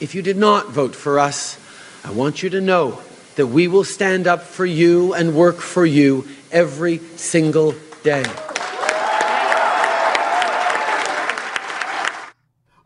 if you did not vote for us, I want you to know that we will stand up for you and work for you every single day.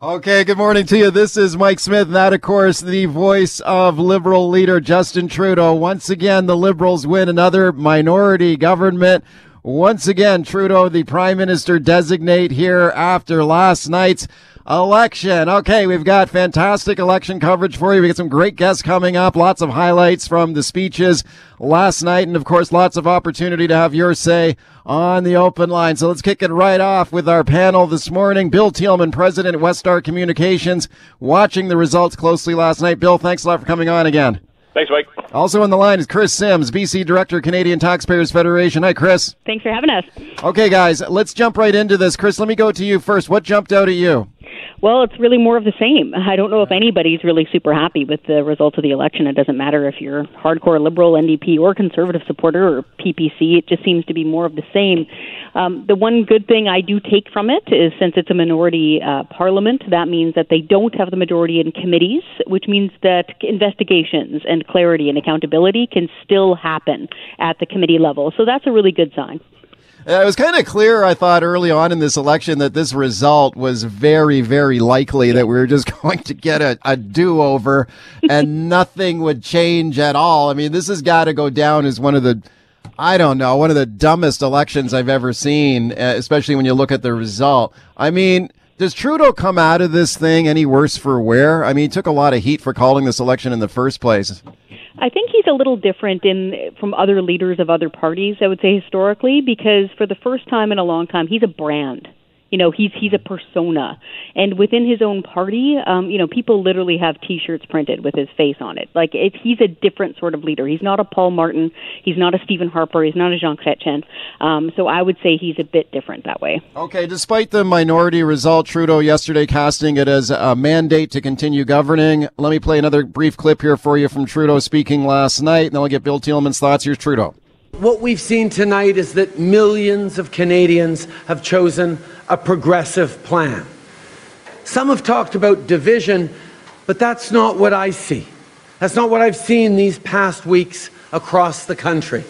Okay, good morning to you. This is Mike Smith, and that, of course, the voice of Liberal leader Justin Trudeau. Once again, the Liberals win another minority government. Once again, Trudeau, the Prime Minister designate here after last night's election. Okay, we've got fantastic election coverage for you. We got some great guests coming up, lots of highlights from the speeches last night, and of course, lots of opportunity to have your say on the open line. So let's kick it right off with our panel this morning. Bill Tieleman, President at West Star Communications, watching the results closely last night. Bill, thanks a lot for coming on again. Thanks, Mike. Also on the line is Chris Sims, BC Director, Canadian Taxpayers Federation. Hi, Chris. Thanks for having us. Okay, guys, let's jump right into this. Chris, let me go to you first. What jumped out at you? Well, it's really more of the same. I don't know if anybody's really super happy with the results of the election. It doesn't matter if you're hardcore liberal, NDP, or conservative supporter, or PPC. It just seems to be more of the same. Um, the one good thing I do take from it is since it's a minority uh, parliament, that means that they don't have the majority in committees, which means that investigations and clarity and accountability can still happen at the committee level. So that's a really good sign. It was kind of clear, I thought, early on in this election that this result was very, very likely that we were just going to get a, a do over and nothing would change at all. I mean, this has got to go down as one of the, I don't know, one of the dumbest elections I've ever seen, uh, especially when you look at the result. I mean, does Trudeau come out of this thing any worse for wear? I mean, he took a lot of heat for calling this election in the first place. I think he's a little different in from other leaders of other parties. I would say historically, because for the first time in a long time, he's a brand. You know, he's he's a persona, and within his own party, um, you know, people literally have T-shirts printed with his face on it. Like it, he's a different sort of leader. He's not a Paul Martin. He's not a Stephen Harper. He's not a Jean Chrétien. Um, so I would say he's a bit different that way. Okay, despite the minority result, Trudeau yesterday casting it as a mandate to continue governing. Let me play another brief clip here for you from Trudeau speaking last night, and then I'll get Bill Tieleman's thoughts. Here's Trudeau. What we've seen tonight is that millions of Canadians have chosen a progressive plan. Some have talked about division, but that's not what I see. That's not what I've seen these past weeks across the country.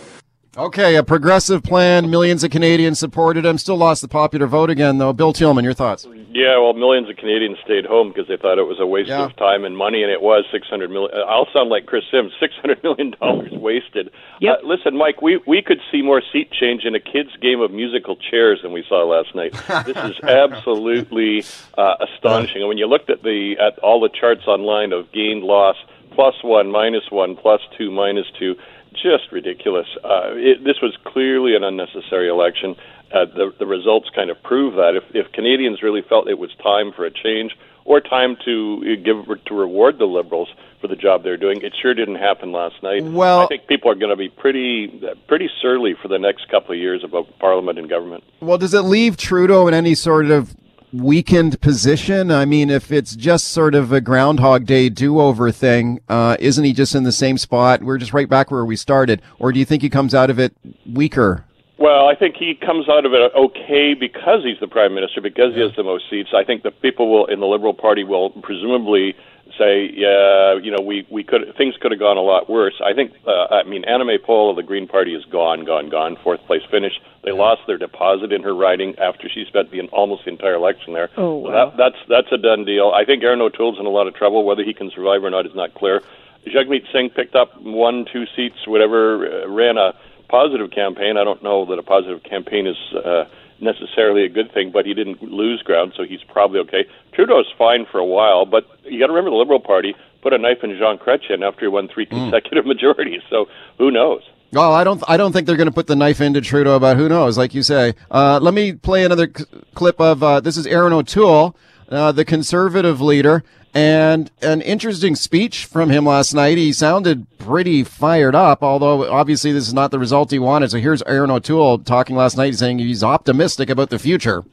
Okay, a progressive plan. Millions of Canadians supported him. Still lost the popular vote again, though. Bill Tieleman, your thoughts? Yeah, well, millions of Canadians stayed home because they thought it was a waste Yeah. of time and money, and it was six hundred million. uh, I'll sound like Chris Sims. Six hundred million dollars wasted. Yep. Uh, listen, Mike, we we could see more seat change in a kids' game of musical chairs than we saw last night. this is absolutely uh, astonishing. And when you looked at the at all the charts online of gained, loss, plus one, minus one, plus two, minus two, just ridiculous. Uh, it, this was clearly an unnecessary election. Uh, the, the results kind of prove that. If, if Canadians really felt it was time for a change or time to uh, give to reward the Liberals for the job they're doing, it sure didn't happen last night. Well- I think people are going to be pretty pretty surly for the next couple of years about Parliament and government. Well, does it leave Trudeau in any sort of weakened position? I mean, if it's just sort of a Groundhog Day do-over thing, uh, isn't he just in the same spot? We're just right back where we started. Or do you think he comes out of it weaker? Well, I think he comes out of it okay because he's the prime minister, because he has the most seats. I think the people will in the Liberal Party will presumably say, yeah, you know, we we could things could have gone a lot worse. I think, uh, I mean, Annamie Paul of the Green Party is gone, gone, gone. Fourth place finish. They lost their deposit in her riding after she spent the almost the entire election there. Oh, So wow. that, that's that's a done deal. I think Erin O'Toole's in a lot of trouble. Whether he can survive or not is not clear. Jagmeet Singh picked up one, two seats, whatever, uh, ran a positive campaign. I don't know that a positive campaign is uh, necessarily a good thing, but he didn't lose ground, so he's probably okay. Trudeau's fine for a while, but you got to remember the Liberal Party put a knife in Jean Chrétien after he won three consecutive majorities. So who knows? Well, I don't. I don't think they're going to put the knife into Trudeau. But who knows? Like you say. Uh, let me play another c- clip of. Uh, this is Erin O'Toole, uh, the conservative leader, and an interesting speech from him last night. He sounded pretty fired up, although obviously this is not the result he wanted. So here's Erin O'Toole talking last night, saying he's optimistic about the future.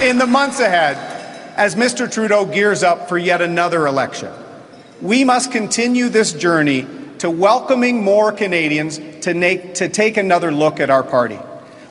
In the months ahead, as Mr. Trudeau gears up for yet another election, we must continue this journey to welcoming more Canadians to, to take another look at our party.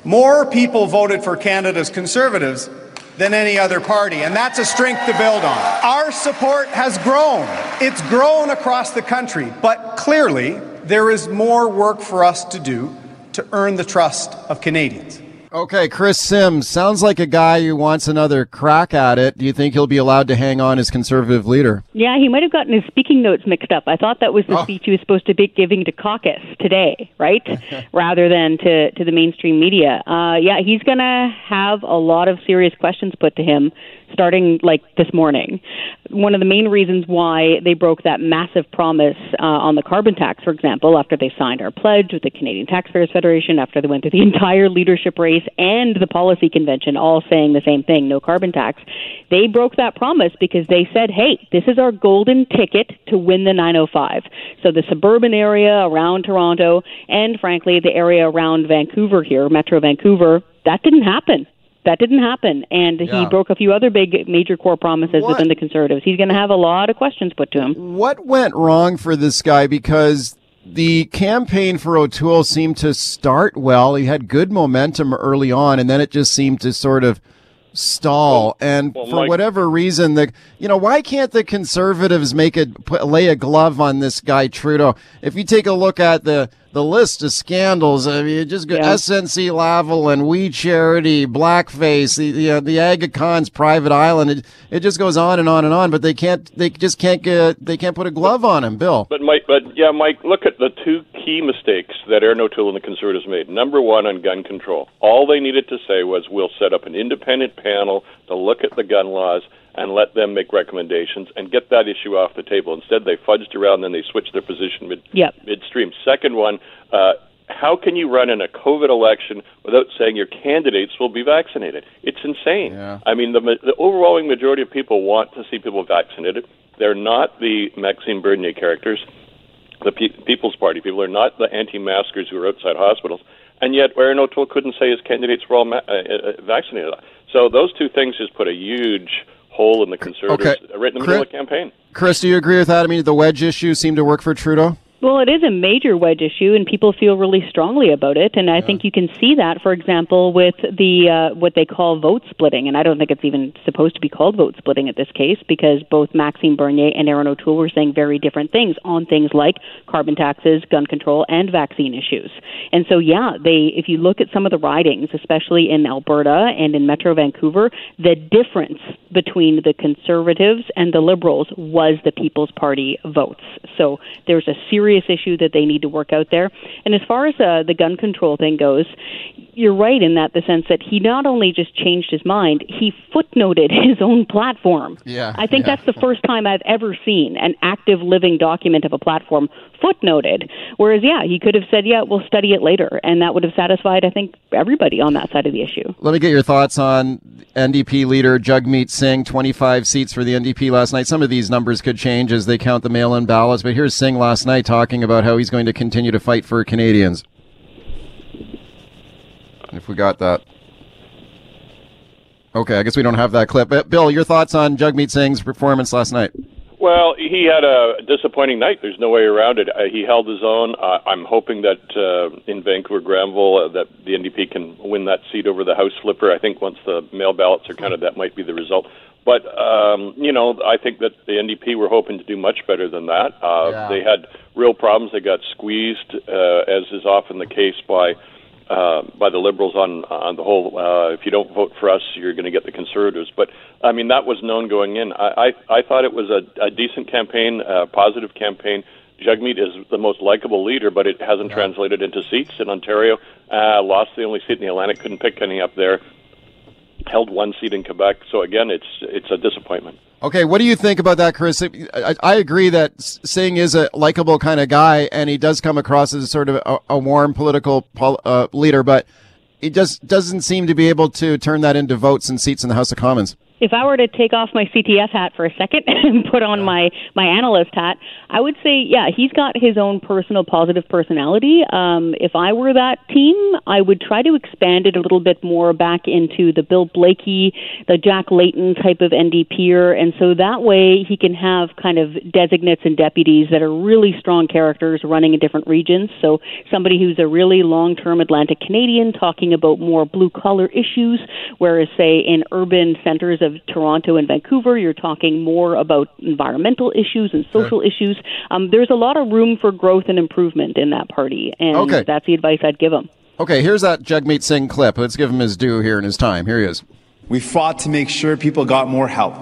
More people voted for Canada's Conservatives than any other party, and that's a strength to build on. Our support has grown. It's grown across the country, but clearly there is more work for us to do to earn the trust of Canadians. Okay, Chris Sims sounds like a guy who wants another crack at it. Do you think he'll be allowed to hang on as conservative leader? Yeah, he might have gotten his speaking notes mixed up. I thought that was the Oh. speech he was supposed to be giving to caucus today, right? Rather than to, to the mainstream media. Uh, yeah, he's going to have a lot of serious questions put to him starting like this morning. One of the main reasons why they broke that massive promise uh, on the carbon tax, for example, after they signed our pledge with the Canadian Taxpayers Federation, after they went through the entire leadership race and the policy convention, all saying the same thing no carbon tax, they broke that promise because they said, hey, this is our golden ticket to win the 905. So the suburban area around Toronto and, frankly, the area around Vancouver here, Metro Vancouver, that didn't happen. That didn't happen, and Yeah. he broke a few other big major core promises What? within the Conservatives. He's going to have a lot of questions put to him. What went wrong for this guy? Because the campaign for O'Toole seemed to start well. He had good momentum early on, and then it just seemed to sort of stall. and well, for Mike- whatever reason, the you know why can't the conservatives make it put, lay a glove on this guy Trudeau? If you take a look at the the list of scandals, I mean, just go Yeah. SNC Lavalin and We Charity, Blackface, the the, uh, the Aga Khan's private island. It, it just goes on and on and on. But they can't. They just can't get. They can't put a glove on him, Bill. But Mike, but yeah, Mike, look at the two key mistakes that Erin O'Toole and the Conservatives made. Number one, on gun control. All they needed to say was, "We'll set up an independent panel to look at the gun laws and let them make recommendations and get that issue off the table." Instead, they fudged around, then they switched their position mid Yep. midstream. Second one. Uh, how can you run in a COVID election without saying your candidates will be vaccinated? It's insane. Yeah. I mean, the, the overwhelming majority of people want to see people vaccinated. They're not the Maxime Bernier characters the Pe- People's Party people are not the anti-maskers who are outside hospitals, and yet Erin O'Toole couldn't say his candidates were all ma- uh, uh, vaccinated. So those two things just put a huge hole in the Conservatives Okay. uh, right in the Chris- middle of the campaign. Chris, do you agree with that? I mean, the wedge issue seemed to work for Trudeau. Well, it is a major wedge issue, and people feel really strongly about it. And I think you can see that, for example, with the uh, what they call vote splitting. And I don't think it's even supposed to be called vote splitting at this case, because both Maxime Bernier and Erin O'Toole were saying very different things on things like carbon taxes, gun control, and vaccine issues. And so, yeah, they if you look at some of the ridings, especially in Alberta and in Metro Vancouver, the difference between the Conservatives and the Liberals was the People's Party votes. So there's a serious issue that they need to work out there. And as far as uh, the gun control thing goes, you're right in that the sense that he not only just changed his mind, he footnoted his own platform. Yeah, I think yeah. that's the first time I've ever seen an active living document of a platform footnoted. Whereas, yeah, he could have said, yeah, we'll study it later. And that would have satisfied, I think, everybody on that side of the issue. Let me get your thoughts on NDP leader Jagmeet Singh, 25 seats for the NDP last night. Some of these numbers could change as they count the mail in ballots, but here's Singh last night talking about how he's going to continue to fight for Canadians. If we got that. Okay, I guess we don't have that clip. But Bill, your thoughts on Jagmeet Singh's performance last night? Well, he had a disappointing night. There's no way around it. Uh, he held his own. Uh, I'm hoping that uh, in Vancouver Granville uh, that the NDP can win that seat over the House flipper. I think once the mail ballots are counted, that might be the result. But um, you know, I think that the NDP were hoping to do much better than that. Uh, Yeah. They had real problems. They got squeezed, uh, as is often the case by uh, by the liberals on on the whole. Uh, if you don't vote for us, you're going to get the conservatives. But I mean, that was known going in. I I, I thought it was a, a decent campaign, a positive campaign. Jagmeet is the most likable leader, but it hasn't translated into seats in Ontario. Uh, lost the only seat in the Atlantic, couldn't pick any up there. Held one seat in Quebec. So again, it's it's a disappointment. Okay, what do you think about that, Chris? I, I agree that Singh is a likable kind of guy, and he does come across as sort of a, a warm political pol- uh, leader, but he just doesn't seem to be able to turn that into votes and seats in the House of Commons. If I were to take off my CTF hat for a second and put on my my analyst hat, I would say, yeah, he's got his own personal positive personality. Um, if I were that team, I would try to expand it a little bit more back into the Bill Blaikie, the Jack Layton type of NDPer, and so that way he can have kind of designates and deputies that are really strong characters running in different regions. So somebody who's a really long-term Atlantic Canadian talking about more blue-collar issues, whereas say in urban centers of Toronto and Vancouver, you're talking more about environmental issues and social sure. issues. Um, there's a lot of room for growth and improvement in that party, and okay. that's the advice I'd give them. Okay, here's that Jagmeet Singh clip. Let's give him his due here in his time. Here he is. We fought to make sure people got more help.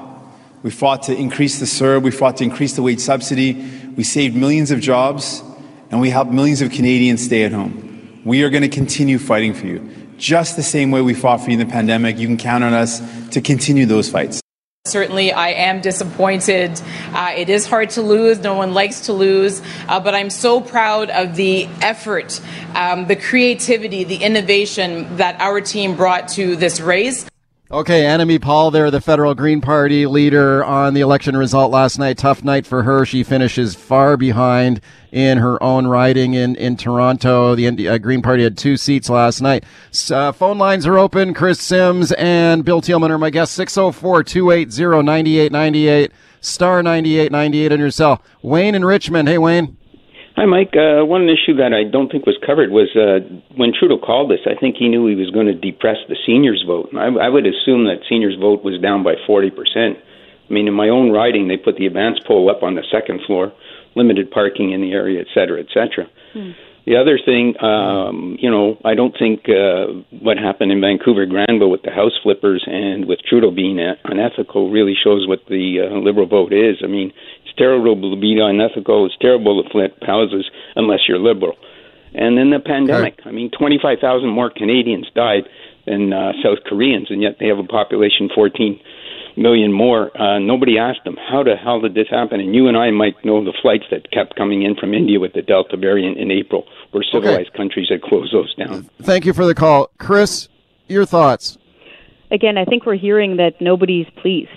We fought to increase the CERB. We fought to increase the wage subsidy. We saved millions of jobs, and we helped millions of Canadians stay at home. We are going to continue fighting for you just the same way we fought for you in the pandemic. You can count on us to continue those fights. Certainly, I am disappointed. Uh, it is hard to lose. No one likes to lose. Uh, but I'm so proud of the effort, um, the creativity, the innovation that our team brought to this race. Okay, Annamie Paul there, the federal Green Party leader on the election result last night. Tough night for her. She finishes far behind in her own riding in, in Toronto. The uh, Green Party had two seats last night. Uh, phone lines are open. Chris Sims and Bill Tieleman are my guests. 604 280 9898, star 9898 on your cell. Wayne in Richmond. Hey, Wayne. Hi, Mike. Uh, one issue that I don't think was covered was uh, when Trudeau called this, I think he knew he was going to depress the seniors' vote. I, I would assume that seniors' vote was down by 40%. I mean, in my own riding, they put the advance poll up on the second floor, limited parking in the area, et cetera, et cetera. Hmm. The other thing, um, you know, I don't think uh, what happened in Vancouver Granville with the house flippers and with Trudeau being unethical really shows what the uh, Liberal vote is. I mean, terrible to be unethical. It's terrible to flip houses unless you're Liberal. And then the pandemic. I mean, 25,000 more Canadians died than uh, South Koreans, and yet they have a population 14 million more. Uh, nobody asked them, how the hell did this happen? And you and I might know the flights that kept coming in from India with the Delta variant in April, where civilized okay. countries had closed those down. Thank you for the call. Chris, your thoughts? Again, I think we're hearing that nobody's pleased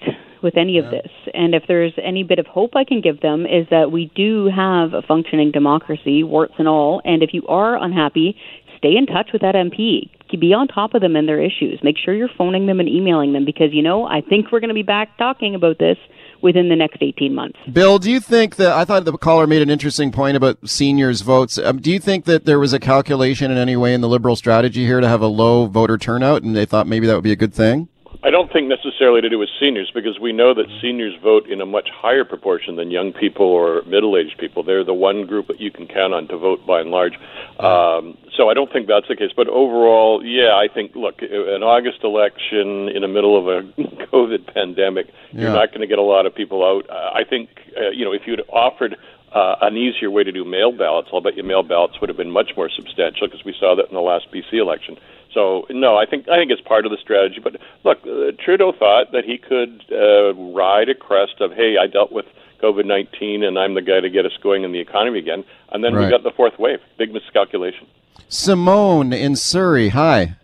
with any of this. And if there's any bit of hope I can give them is that we do have a functioning democracy, warts and all. And if you are unhappy, stay in touch with that MP be on top of them and their issues. Make sure you're phoning them and emailing them because you know I think we're going to be back talking about this within the next 18 months. Bill, do you think that I thought the caller made an interesting point about seniors' votes? Um, do you think that there was a calculation in any way in the liberal strategy here to have a low voter turnout, and they thought maybe that would be a good thing? I don't think necessarily to do with seniors because we know that seniors vote in a much higher proportion than young people or middle-aged people. They're the one group that you can count on to vote by and large. Um, so I don't think that's the case. But overall, yeah, I think look, an August election in the middle of a COVID pandemic, yeah. you're not going to get a lot of people out. I think uh, you know if you'd offered uh, an easier way to do mail ballots, I'll bet you mail ballots would have been much more substantial because we saw that in the last BC election. So no, I think I think it's part of the strategy. But look, uh, Trudeau thought that he could uh, ride a crest of hey, I dealt with COVID nineteen, and I'm the guy to get us going in the economy again. And then right. we got the fourth wave. Big miscalculation. Simone in Surrey, hi.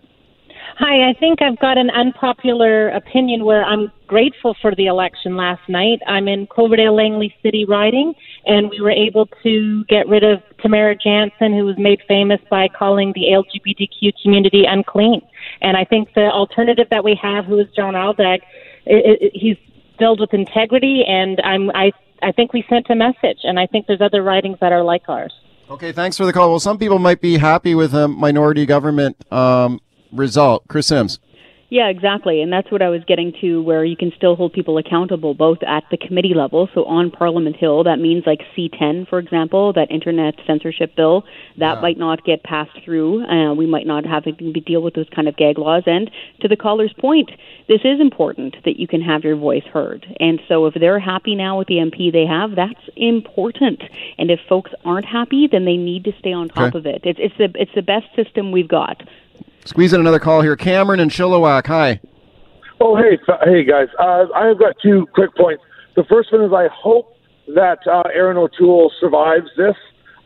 Hi, I think I've got an unpopular opinion where I'm grateful for the election last night. I'm in Cloverdale Langley City riding, and we were able to get rid of Tamara Jansen, who was made famous by calling the LGBTQ community unclean. And I think the alternative that we have, who is John Aldag, he's filled with integrity, and I'm, I, I think we sent a message, and I think there's other ridings that are like ours. Okay, thanks for the call. Well, some people might be happy with a minority government. Um, result. Chris Sims. Yeah, exactly. And that's what I was getting to where you can still hold people accountable both at the committee level. So on Parliament Hill, that means like C10, for example, that internet censorship bill, that yeah. might not get passed through. Uh, we might not have to deal with those kind of gag laws. And to the caller's point, this is important that you can have your voice heard. And so if they're happy now with the MP they have, that's important. And if folks aren't happy, then they need to stay on top okay. of it. It's, it's, the, it's the best system we've got. Squeeze in another call here. Cameron and Chilliwack. Hi. Oh, hey, hey, guys. Uh, I've got two quick points. The first one is I hope that uh, Erin O'Toole survives this.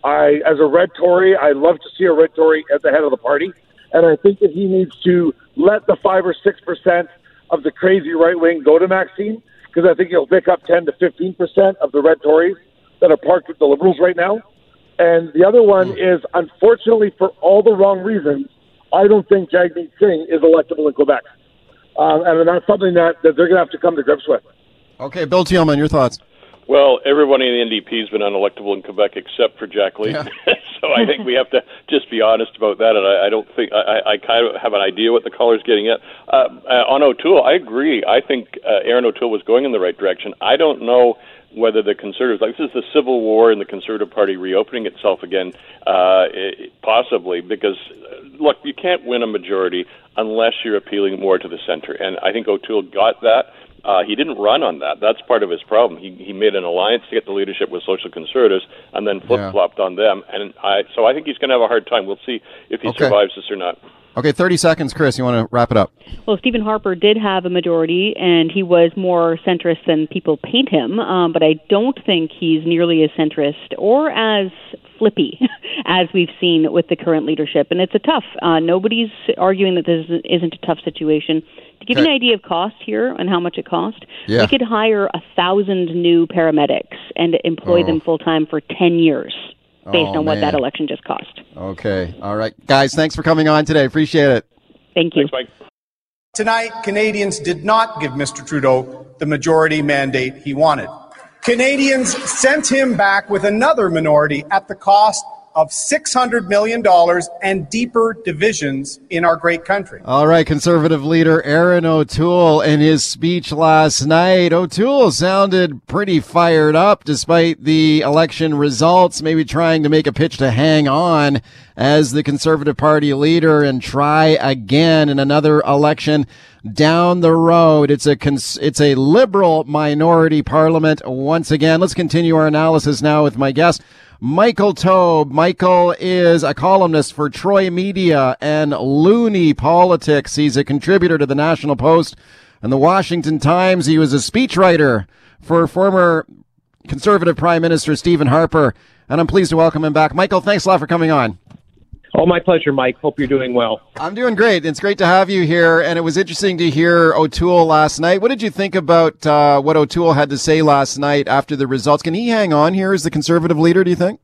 I, as a red Tory, I love to see a red Tory at the head of the party, and I think that he needs to let the five or six percent of the crazy right wing go to Maxine because I think he'll pick up 10 to 15 percent of the red Tories that are parked with the Liberals right now. And the other one is, unfortunately, for all the wrong reasons, I don't think Jagmeet Singh is electable in Quebec. Um, and that's something that, that they're going to have to come to grips with. Okay, Bill Tieleman, your thoughts? Well, everybody in the NDP has been unelectable in Quebec except for Jack Lee. Yeah. so I think we have to just be honest about that. And I, I don't think I, I kind of have an idea what the caller's getting at. Uh, uh, on O'Toole, I agree. I think uh, Erin O'Toole was going in the right direction. I don't know whether the Conservatives, like this is the Civil War and the Conservative Party reopening itself again, uh, it, possibly, because, uh, look, you can't win a majority unless you're appealing more to the center. And I think O'Toole got that. Uh, he didn't run on that. That's part of his problem. He he made an alliance to get the leadership with social conservatives, and then flip flopped on them. And I so I think he's going to have a hard time. We'll see if he Okay. survives this or not. Okay, 30 seconds, Chris. You want to wrap it up? Well, Stephen Harper did have a majority, and he was more centrist than people paint him. Um, but I don't think he's nearly as centrist or as flippy as we've seen with the current leadership. And it's a tough. Uh, nobody's arguing that this isn't a tough situation. To give you an idea of cost here and how much it cost, Yeah. we could hire a thousand new paramedics and employ Oh. them full time for ten years, based Oh, on what man. that election just cost. Okay. All right. Guys, thanks for coming on today. Appreciate it. Thank you. Tonight, Canadians did not give Mr. Trudeau the majority mandate he wanted. Canadians sent him back with another minority at the cost of $600 million and deeper divisions in our great country. All right, conservative leader Erin O'Toole in his speech last night. O'Toole sounded pretty fired up despite the election results, maybe trying to make a pitch to hang on as the conservative party leader and try again in another election down the road. It's a cons- it's a liberal minority parliament once again. Let's continue our analysis now with my guest. Michael Taube. Michael is a columnist for Troy Media and Loonie Politics. He's a contributor to the National Post and the Washington Times. He was a speechwriter for former conservative Prime Minister Stephen Harper. And I'm pleased to welcome him back. Michael, thanks a lot for coming on. Oh, my pleasure, Mike. Hope you're doing well. I'm doing great. It's great to have you here. And it was interesting to hear O'Toole last night. What did you think about uh, what O'Toole had to say last night after the results? Can he hang on here as the conservative leader, do you think?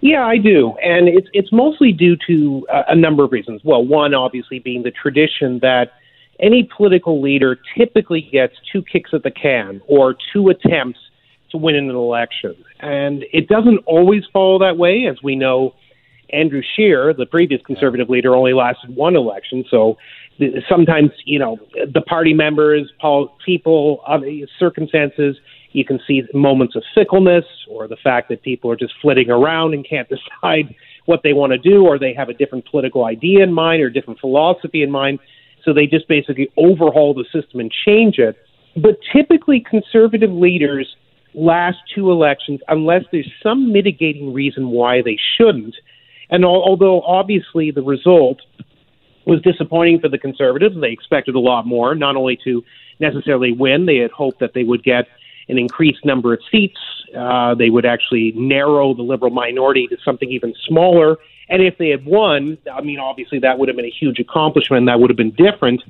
Yeah, I do, and it's it's mostly due to uh, a number of reasons. Well, one obviously being the tradition that any political leader typically gets two kicks at the can or two attempts to win an election, and it doesn't always follow that way, as we know. Andrew Scheer, the previous conservative leader, only lasted one election, so sometimes you know the party members, people, circumstances. You can see moments of fickleness, or the fact that people are just flitting around and can't decide what they want to do, or they have a different political idea in mind or different philosophy in mind. So they just basically overhaul the system and change it. But typically, conservative leaders last two elections unless there's some mitigating reason why they shouldn't. And al- although obviously the result was disappointing for the conservatives, they expected a lot more, not only to necessarily win, they had hoped that they would get an increased number of seats. Uh, they would actually narrow the liberal minority to something even smaller. And if they had won, I mean, obviously that would have been a huge accomplishment that would have been different.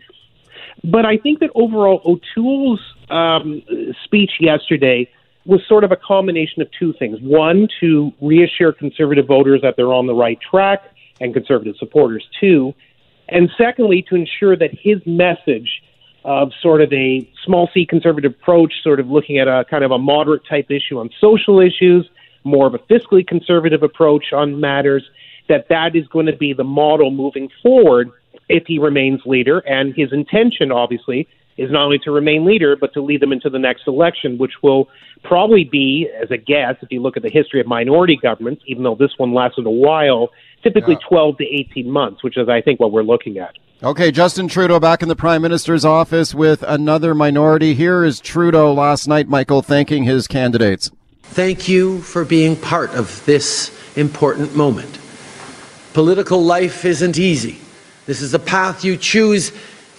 But I think that overall, O'Toole's um, speech yesterday was sort of a combination of two things. One, to reassure conservative voters that they're on the right track, and conservative supporters too. And secondly, to ensure that his message of sort of a small c conservative approach, sort of looking at a kind of a moderate type issue on social issues, more of a fiscally conservative approach on matters, that that is going to be the model moving forward if he remains leader. And his intention, obviously, is not only to remain leader, but to lead them into the next election, which will probably be, as a guess, if you look at the history of minority governments, even though this one lasted a while, typically 12 to 18 months, which is, I think, what we're looking at. Okay, Justin Trudeau back in the Prime Minister's office with another minority. Here is Trudeau last night, Michael, thanking his candidates. Thank you for being part of this important moment. Political life isn't easy. This is a path you choose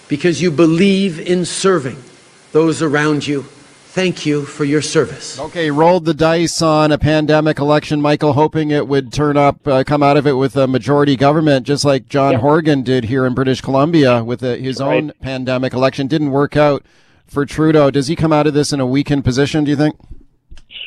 because you believe in serving those around you, Thank you for your service. Okay, rolled the dice on a pandemic election, Michael, hoping it would turn up, uh, come out of it with a majority government, just like John Horgan did here in British Columbia with uh his Right. own pandemic election. Didn't work out for Trudeau. Does he come out of this in a weakened position, do you think?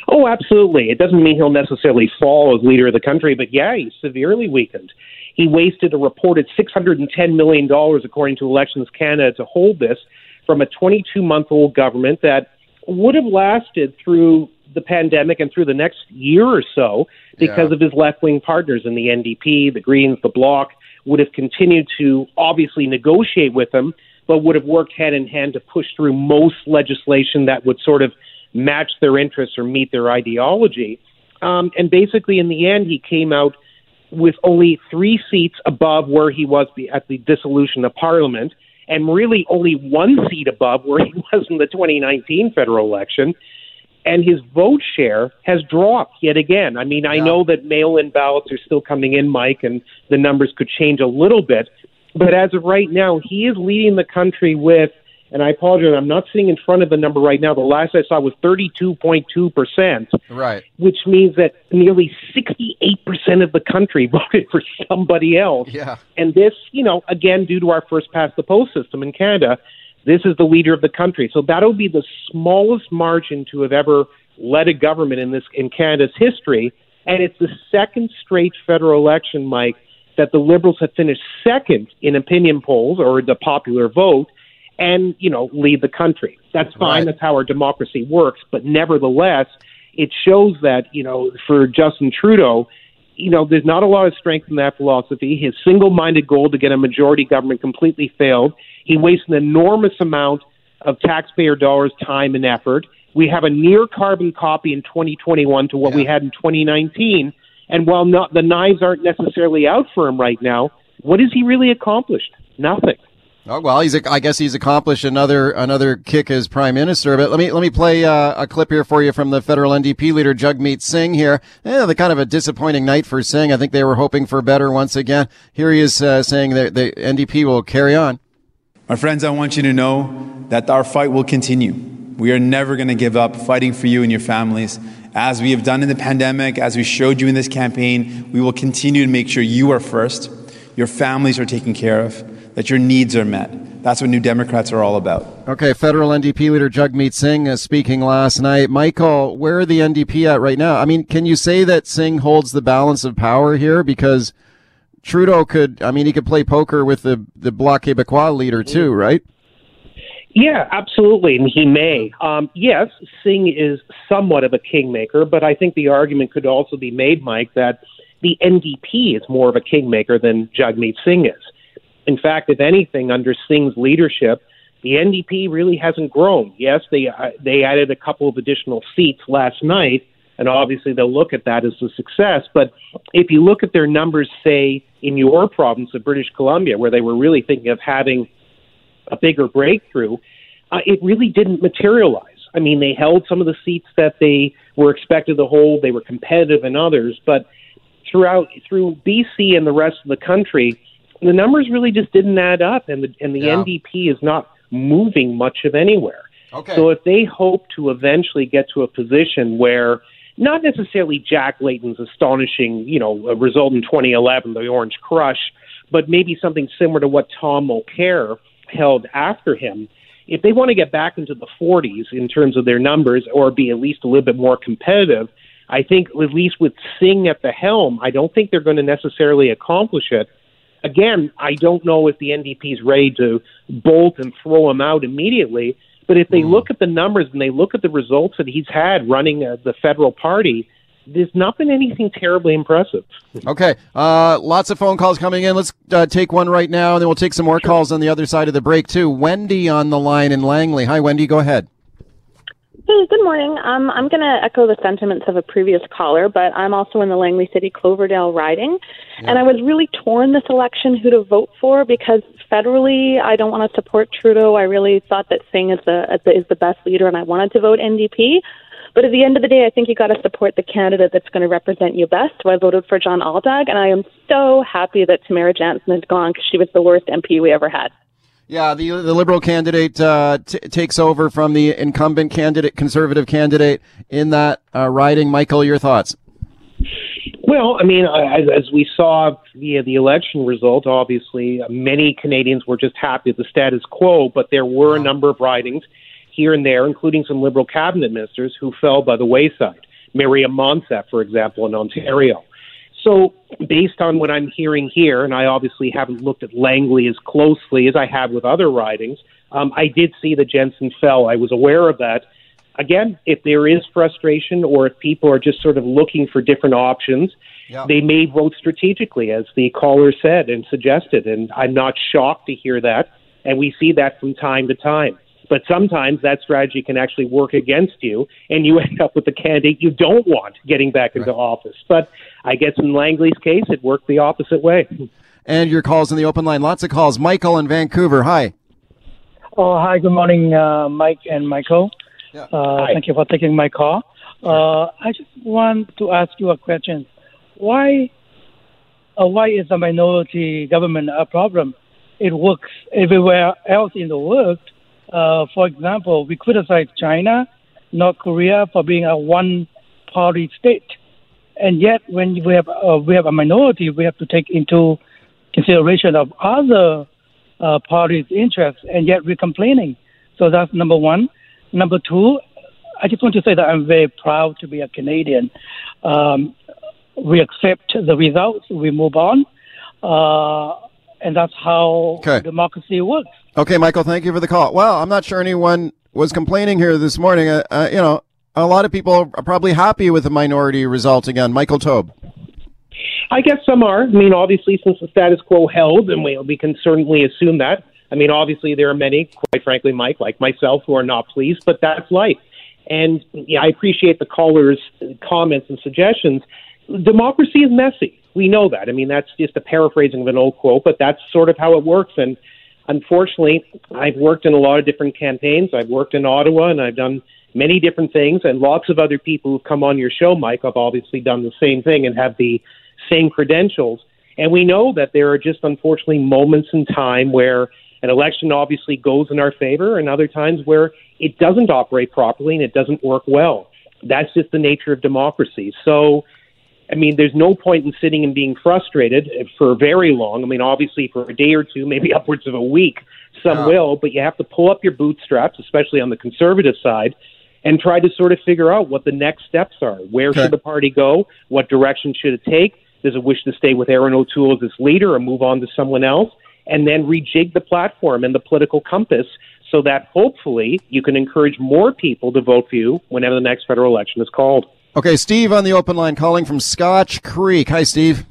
Oh, absolutely. It doesn't mean he'll necessarily fall as leader of the country, but yeah, he's severely weakened. He wasted a reported $610 million, according to Elections Canada, to hold this from a 22 month old government that would have lasted through the pandemic and through the next year or so because Yeah. of his left wing partners in the NDP, the Greens, the Bloc, would have continued to obviously negotiate with him, but would have worked hand in hand to push through most legislation that would sort of match their interests or meet their ideology. Um, and basically, in the end, he came out with only three seats above where he was at the dissolution of Parliament, and really only one seat above where he was in the 2019 federal election. And his vote share has dropped yet again. I mean, I know that mail in ballots are still coming in, Mike, and the numbers could change a little bit. But as of right now, he is leading the country with, and I apologize, I'm not seeing in front of the number right now. The last I saw was 32.2%, Right. which means that nearly 68% of the country voted for somebody else. Yeah. And this, you know, again, due to our first past the post system in Canada, this is the leader of the country. So that'll be the smallest margin to have ever led a government in this in Canada's history. And it's the second straight federal election, Mike, that the Liberals have finished second in opinion polls or the popular vote and, you know, lead the country. That's fine. Right. That's how our democracy works. But nevertheless, it shows that, you know, for Justin Trudeau, you know, there's not a lot of strength in that philosophy. His single minded goal to get a majority government completely failed. He wastes an enormous amount of taxpayer dollars, time, and effort. We have a near carbon copy in 2021 to what we had in 2019. And while not, the knives aren't necessarily out for him right now, what has he really accomplished? Nothing. Oh, well, he's. I guess he's accomplished another another kick as prime minister. But let me let me play uh, a clip here for you from the federal NDP leader Jagmeet Singh here. Yeah, the kind of a disappointing night for Singh. I think they were hoping for better once again. Here he is uh, saying that the NDP will carry on. My friends, I want you to know that our fight will continue. We are never going to give up fighting for you and your families. As we have done in the pandemic, as we showed you in this campaign, we will continue to make sure you are first, your families are taken care of, that your needs are met. That's what New Democrats are all about. Okay, federal NDP leader Jagmeet Singh uh, speaking last night. Michael, where are the NDP at right now? I mean, can you say that Singh holds the balance of power here because Trudeau could? I mean, he could play poker with the the Bloc Québécois leader too, right? Yeah, absolutely, and he may. Um, yes, Singh is somewhat of a kingmaker, but I think the argument could also be made, Mike, that the NDP is more of a kingmaker than Jagmeet Singh is. In fact, if anything, under Singh's leadership, the NDP really hasn't grown. Yes, they uh, they added a couple of additional seats last night, and obviously they'll look at that as a success. But if you look at their numbers, say in your province of British Columbia, where they were really thinking of having a bigger breakthrough, uh, it really didn't materialize. I mean, they held some of the seats that they were expected to hold. They were competitive in others, but throughout through BC and the rest of the country, the numbers really just didn't add up, and the and the Yeah. NDP is not moving much of anywhere. Okay. So if they hope to eventually get to a position where not necessarily Jack Layton's astonishing, you know, result in 2011, the Orange Crush, but maybe something similar to what Tom Mulcair held after him. If they want to get back into the 40s in terms of their numbers or be at least a little bit more competitive, I think at least with Singh at the helm, I don't think they're going to necessarily accomplish it. Again, I don't know if the NDP is ready to bolt and throw him out immediately. But if they look at the numbers and they look at the results that he's had running uh, the federal party, there's not been anything terribly impressive. Okay, uh, lots of phone calls coming in. Let's uh, take one right now, and then we'll take some more calls on the other side of the break too. Wendy on the line in Langley. Hi, Wendy. Go ahead. Hey, good morning. Um, I'm going to echo the sentiments of a previous caller, but I'm also in the Langley City Cloverdale riding, and I was really torn this election who to vote for because federally I don't want to support Trudeau. I really thought that Singh is the is the best leader, and I wanted to vote NDP. But at the end of the day, I think you got to support the candidate that's going to represent you best. So I voted for John Aldag, and I am so happy that Tamara Jansen is gone because she was the worst MP we ever had. Yeah, the the liberal candidate uh, t- takes over from the incumbent candidate, conservative candidate in that uh, riding. Michael, your thoughts? Well, I mean, as, as we saw via the election result, obviously many Canadians were just happy with the status quo, but there were a number of ridings here and there, including some Liberal cabinet ministers who fell by the wayside. Maryam Monsef, for example, in Ontario. So, based on what I'm hearing here, and I obviously haven't looked at Langley as closely as I have with other ridings, um, I did see that Jansen fell. I was aware of that. Again, if there is frustration or if people are just sort of looking for different options, Yeah. they may vote strategically, as the caller said and suggested. And I'm not shocked to hear that. And we see that from time to time. But sometimes that strategy can actually work against you, and you end up with the candidate you don't want getting back into office. But I guess in Langley's case, it worked the opposite way. And your calls in the open line. Lots of calls. Michael in Vancouver. Hi. Oh, hi. Good morning, uh, Mike and Michael. Uh, thank you for taking my call. Uh, I just want to ask you a question. Why, uh, why is a minority government a problem? It works everywhere else in the world. Uh, for example, we criticize China, North Korea for being a one-party state, and yet when we have uh, we have a minority, we have to take into consideration of other uh, parties' interests, and yet we're complaining. So that's number one. Number two, I just want to say that I'm very proud to be a Canadian. Um, we accept the results, we move on, uh, and that's how Okay. democracy works. Okay, Michael, thank you for the call. Well, I'm not sure anyone was complaining here this morning. Uh, uh, you know, a lot of people are probably happy with the minority result again. Michael Taube. I guess some are. I mean, obviously, since the status quo held, and we, we can certainly assume that. I mean, obviously, there are many, quite frankly, Mike, like myself, who are not pleased, but that's life. And yeah, I appreciate the callers' comments and suggestions. Democracy is messy. We know that. I mean, that's just a paraphrasing of an old quote, but that's sort of how it works. And unfortunately, I've worked in a lot of different campaigns. I've worked in Ottawa, and I've done many different things. And lots of other people who've come on your show, Mike, have obviously done the same thing and have the same credentials. And we know that there are just unfortunately moments in time where an election obviously goes in our favor, and other times where it doesn't operate properly and it doesn't work well. That's just the nature of democracy. So, I mean, there's no point in sitting and being frustrated for very long. I mean, obviously for a day or two, maybe upwards of a week, some Yeah. will, but you have to pull up your bootstraps, especially on the conservative side, and try to sort of figure out what the next steps are. Where Okay. should the party go? What direction should it take? Does it wish to stay with Erin O'Toole as its leader or move on to someone else? And then rejig the platform and the political compass so that hopefully you can encourage more people to vote for you whenever the next federal election is called. Okay, Steve on the open line calling from Scotch Creek. Hi, Steve.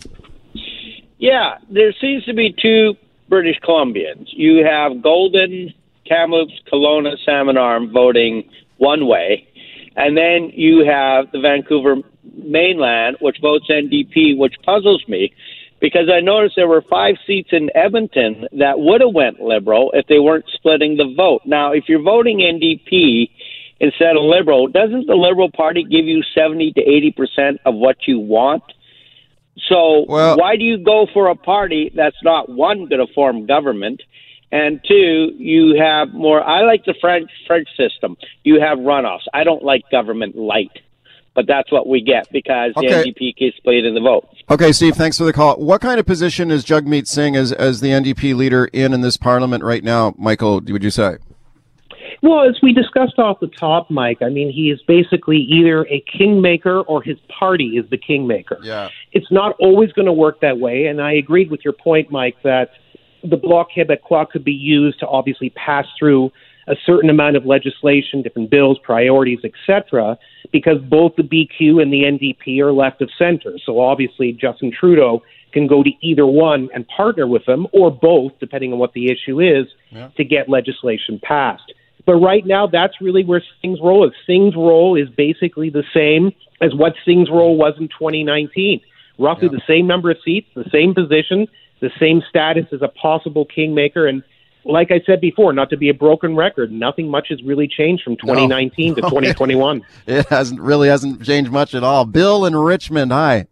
Yeah, there seems to be two British Columbians. You have Golden, Kamloops, Kelowna, Salmon Arm voting one way, and then you have the Vancouver mainland, which votes NDP, which puzzles me because I noticed there were five seats in Edmonton that would have went Liberal if they weren't splitting the vote. Now, if you're voting NDP instead of Liberal, doesn't the Liberal Party give you 70 to 80 percent of what you want? So why do you go for a party that's not one going to form government, and two, you have more? I like the French French system. You have runoffs. I don't like government light, but that's what we get because Okay. the NDP gets played in the vote. Okay, Steve, thanks for the call. What kind of position is Jagmeet Singh as, as the NDP leader in in this parliament right now, Michael, would you say? Well, as we discussed off the top, Mike, I mean, he is basically either a kingmaker or his party is the kingmaker. Yeah. It's not always going to work that way, and I agreed with your point, Mike, that the Bloc Québécois could be used to obviously pass through a certain amount of legislation, different bills, priorities, etc., because both the BQ and the NDP are left of center. So obviously, Justin Trudeau can go to either one and partner with them, or both, depending on what the issue is, to get legislation passed. But right now, that's really where Singh's role is. Singh's role is basically the same as what Singh's role was in 2019. Roughly the same number of seats, the same position, the same status as a possible kingmaker. And like I said before, not to be a broken record, nothing much has really changed from 2019 to 2021. It hasn't really hasn't changed much at all. Bill in Richmond, hi.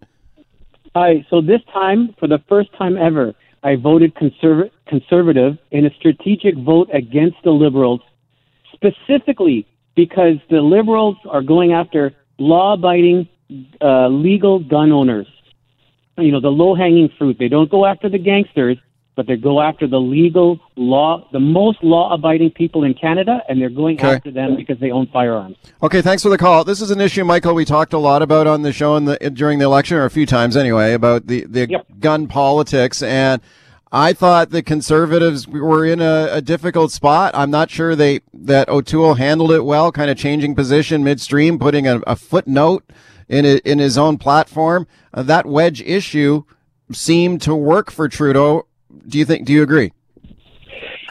Hi. So this time, for the first time ever, I voted conserv- conservative in a strategic vote against the liberals, specifically because the liberals are going after law-abiding, uh, legal gun owners. You know, the low-hanging fruit. They don't go after the gangsters, but they go after the legal law, the most law-abiding people in Canada, and they're going Okay. after them because they own firearms. Okay, thanks for the call. This is an issue, Michael, we talked a lot about on the show in the, during the election, or a few times anyway, about the, the gun politics. And I thought the conservatives were in a, a difficult spot. I'm not sure they that O'Toole handled it well, kind of changing position midstream, putting a, a footnote in in his own platform. Uh, that wedge issue seemed to work for Trudeau. Do you think? Do you agree?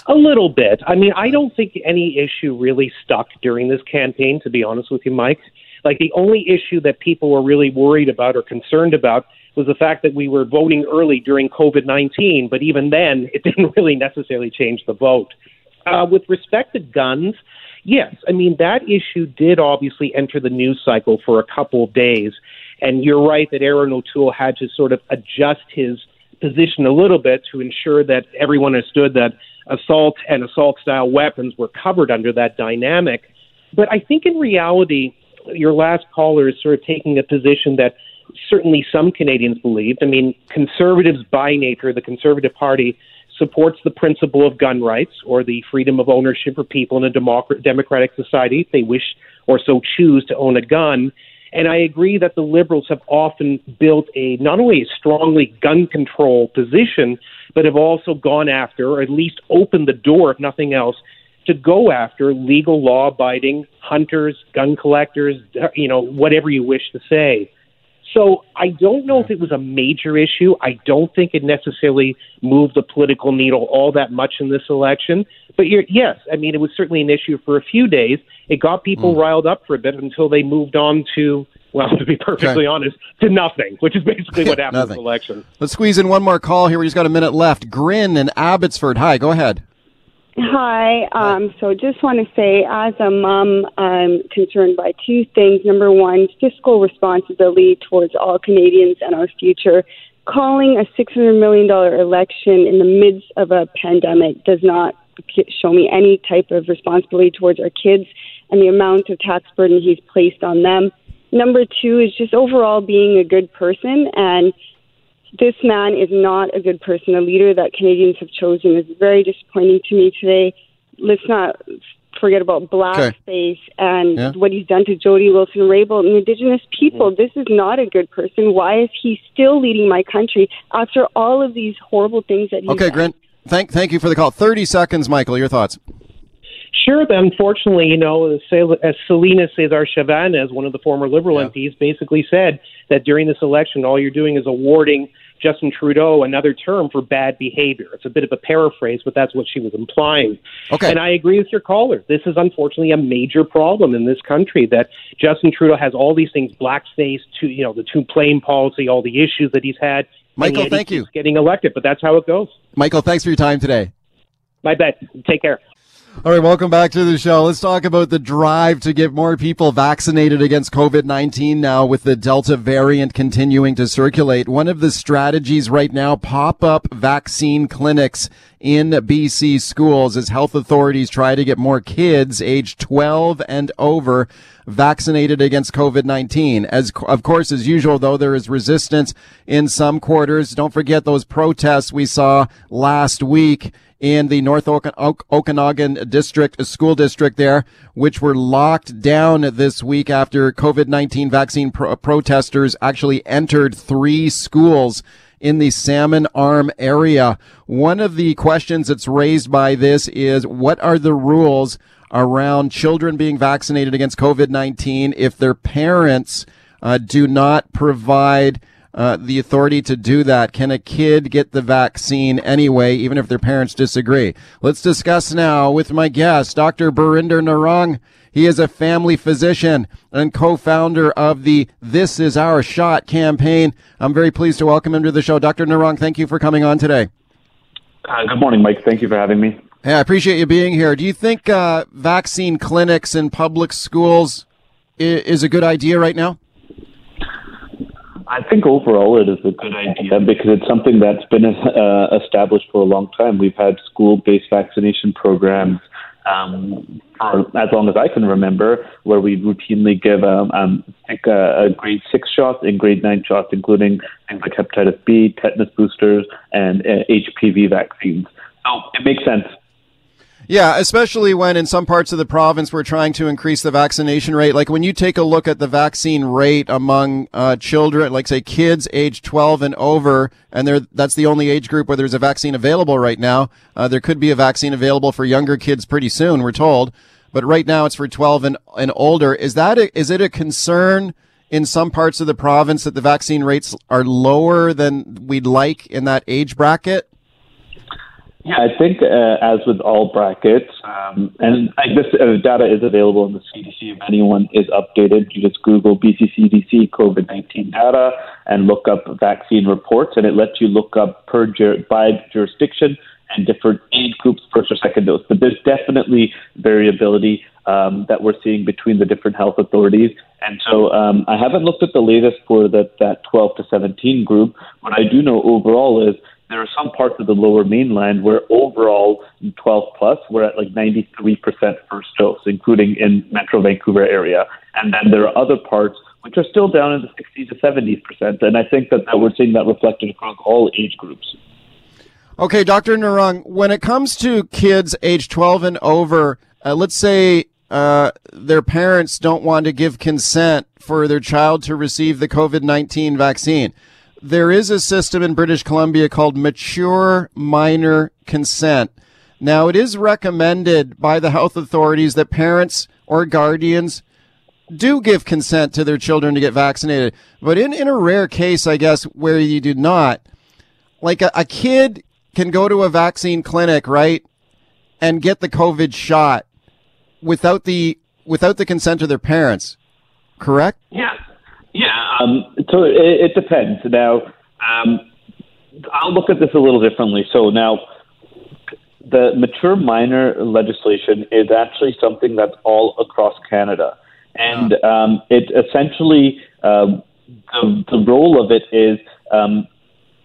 A little bit. I mean, I don't think any issue really stuck during this campaign, to be honest with you, Mike. Like, the only issue that people were really worried about or concerned about was the fact that we were voting early during COVID 19, but even then, it didn't really necessarily change the vote. Uh, with respect to guns, yes, I mean, that issue did obviously enter the news cycle for a couple of days. And you're right that Erin O'Toole had to sort of adjust his position a little bit to ensure that everyone understood that assault and assault style weapons were covered under that dynamic. But I think in reality, your last caller is sort of taking a position that certainly some Canadians believed. I mean, conservatives by nature, the Conservative Party supports the principle of gun rights or the freedom of ownership for people in a democ- democratic society if they wish or so choose to own a gun. And I agree that the liberals have often built a not only a strongly gun control position, but have also gone after, or at least opened the door, if nothing else, to go after legal law abiding hunters, gun collectors, you know, whatever you wish to say. So I don't know if it was a major issue. I don't think it necessarily moved the political needle all that much in this election. But you're, yes, I mean, it was certainly an issue for a few days. It got people hmm. riled up for a bit until they moved on to, well, to be perfectly honest, to nothing, which is basically what happened in the election. Let's squeeze in one more call here. We just got a minute left. Grin in Abbotsford. Hi, go ahead. Hi. Um, so just want to say, as a mom, I'm concerned by two things. Number one, fiscal responsibility towards all Canadians and our future. Calling a $600 million election in the midst of a pandemic does not show me any type of responsibility towards our kids and the amount of tax burden he's placed on them. Number two is just overall being a good person and this man is not a good person. A leader that Canadians have chosen is very disappointing to me today. Let's not forget about blackface and Yeah. what he's done to Jody Wilson-Raybould and Indigenous people. Mm. This is not a good person. Why is he still leading my country after all of these horrible things that he's Okay, done? Grin. Thank, thank you for the call. 30 seconds, Michael. Your thoughts. Sure, but unfortunately, you know, as as Celina Caesar-Chavannes, one of the former Liberal MPs, basically said that during this election, all you're doing is awarding Justin Trudeau another term for bad behavior. It's a bit of a paraphrase, but that's what she was implying. Okay. And I agree with your caller. This is unfortunately a major problem in this country that Justin Trudeau has all these things, blackface, to you know, the two plane policy, all the issues that he's had. Michael, thank you. Getting elected, but that's how it goes. Michael, thanks for your time today. My bet. Take care. All right, welcome back to the show. Let's talk about the drive to get more people vaccinated against COVID 19 now with the Delta variant continuing to circulate. One of the strategies right now, pop up vaccine clinics in BC schools as health authorities try to get more kids aged 12 and over vaccinated against COVID-19. As, of course, as usual, though, there is resistance in some quarters. Don't forget those protests we saw last week in the North Oka- Ok- Okanagan district, uh, school district there, which were locked down this week after COVID-19 vaccine pro- protesters actually entered three schools in the Salmon Arm area. One of the questions that's raised by this is what are the rules around children being vaccinated against COVID-19 if their parents uh, do not provide uh, the authority to do that. Can a kid get the vaccine anyway, even if their parents disagree? Let's discuss now with my guest, Dr. Birinder Narang. He is a family physician and co-founder of the This Is Our Shot campaign. I'm very pleased to welcome him to the show. Dr. Narang, thank you for coming on today. Uh, good morning, Mike. Thank you for having me. Hey, I appreciate you being here. Do you think uh, vaccine clinics in public schools is a good idea right now? I think overall it is a good idea because it's something that's been uh, established for a long time. We've had school-based vaccination programs um, for as long as I can remember, where we routinely give um, um, think a, a grade six shots and grade nine shots, including things like hepatitis B, tetanus boosters, and uh, HPV vaccines. So it makes sense. Yeah, especially when in some parts of the province we're trying to increase the vaccination rate. Like when you take a look at the vaccine rate among uh, children, like say kids age 12 and over, and that's the only age group where there's a vaccine available right now. Uh, there could be a vaccine available for younger kids pretty soon, we're told. But right now it's for 12 and, and older. Is that a, is it a concern in some parts of the province that the vaccine rates are lower than we'd like in that age bracket? Yeah, I think uh, as with all brackets, um, and I, this uh, data is available in the CDC. If anyone is updated, you just Google BCCDC COVID nineteen data and look up vaccine reports, and it lets you look up per jur- by jurisdiction and different age groups, first or second dose. But there's definitely variability um, that we're seeing between the different health authorities. And so um, I haven't looked at the latest for the, that 12 to 17 group. What I do know overall is there are some parts of the lower mainland where overall 12 plus, we're at like 93% first dose, including in Metro Vancouver area. And then there are other parts which are still down in the 60 to 70%. And I think that, that we're seeing that reflected across all age groups. Okay, Dr. Narang, when it comes to kids age 12 and over, uh, let's say uh, their parents don't want to give consent for their child to receive the COVID 19 vaccine there is a system in British Columbia called mature minor consent. Now, it is recommended by the health authorities that parents or guardians do give consent to their children to get vaccinated. But in, in a rare case, I guess, where you do not, like a, a kid can go to a vaccine clinic, right, and get the COVID shot without the without the consent of their parents. Correct? Yeah. Yeah, um, so it, it depends. Now, um, I'll look at this a little differently. So now, the mature minor legislation is actually something that's all across Canada, and um, it essentially um, the, the role of it is um,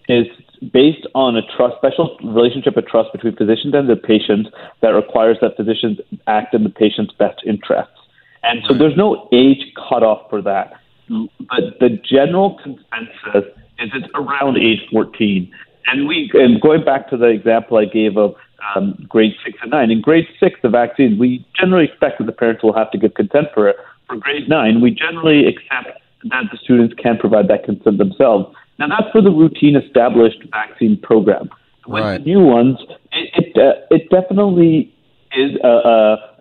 is based on a trust, special relationship of trust between physicians and their patients that requires that physicians act in the patient's best interests. And so there's no age cutoff for that but the general consensus is it's around age 14. And we, and going back to the example I gave of um, grade six and nine, in grade six, the vaccine, we generally expect that the parents will have to give consent for it. For grade nine, we generally accept that the students can provide that consent themselves. Now, that's for the routine established vaccine program. With right. new ones, it, it, uh, it definitely is a,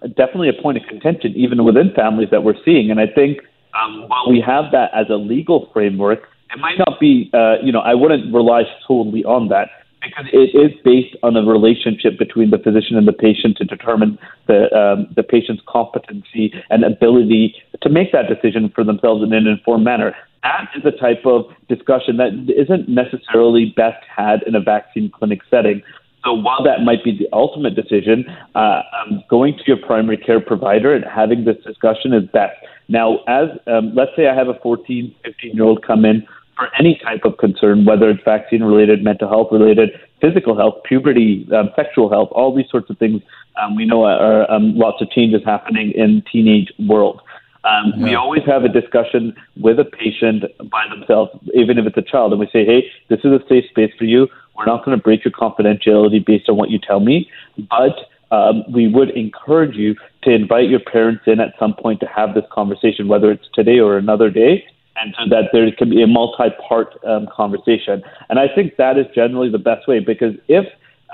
a, definitely a point of contention, even within families that we're seeing. And I think um, while we have that as a legal framework, it might not be, uh, you know, I wouldn't rely solely on that because it is based on a relationship between the physician and the patient to determine the um, the patient's competency and ability to make that decision for themselves in an informed manner. That is a type of discussion that isn't necessarily best had in a vaccine clinic setting. So while that might be the ultimate decision, uh, um, going to your primary care provider and having this discussion is best. Now, as um, let's say I have a 14, 15 year old come in for any type of concern, whether it's vaccine related, mental health related, physical health, puberty, um, sexual health, all these sorts of things. Um, we know are um, lots of changes happening in teenage world. Um, yeah. We always have a discussion with a patient by themselves, even if it's a child, and we say, "Hey, this is a safe space for you. We're not going to break your confidentiality based on what you tell me, but um, we would encourage you to invite your parents in at some point to have this conversation, whether it's today or another day, and so that there can be a multi-part um, conversation. And I think that is generally the best way because if,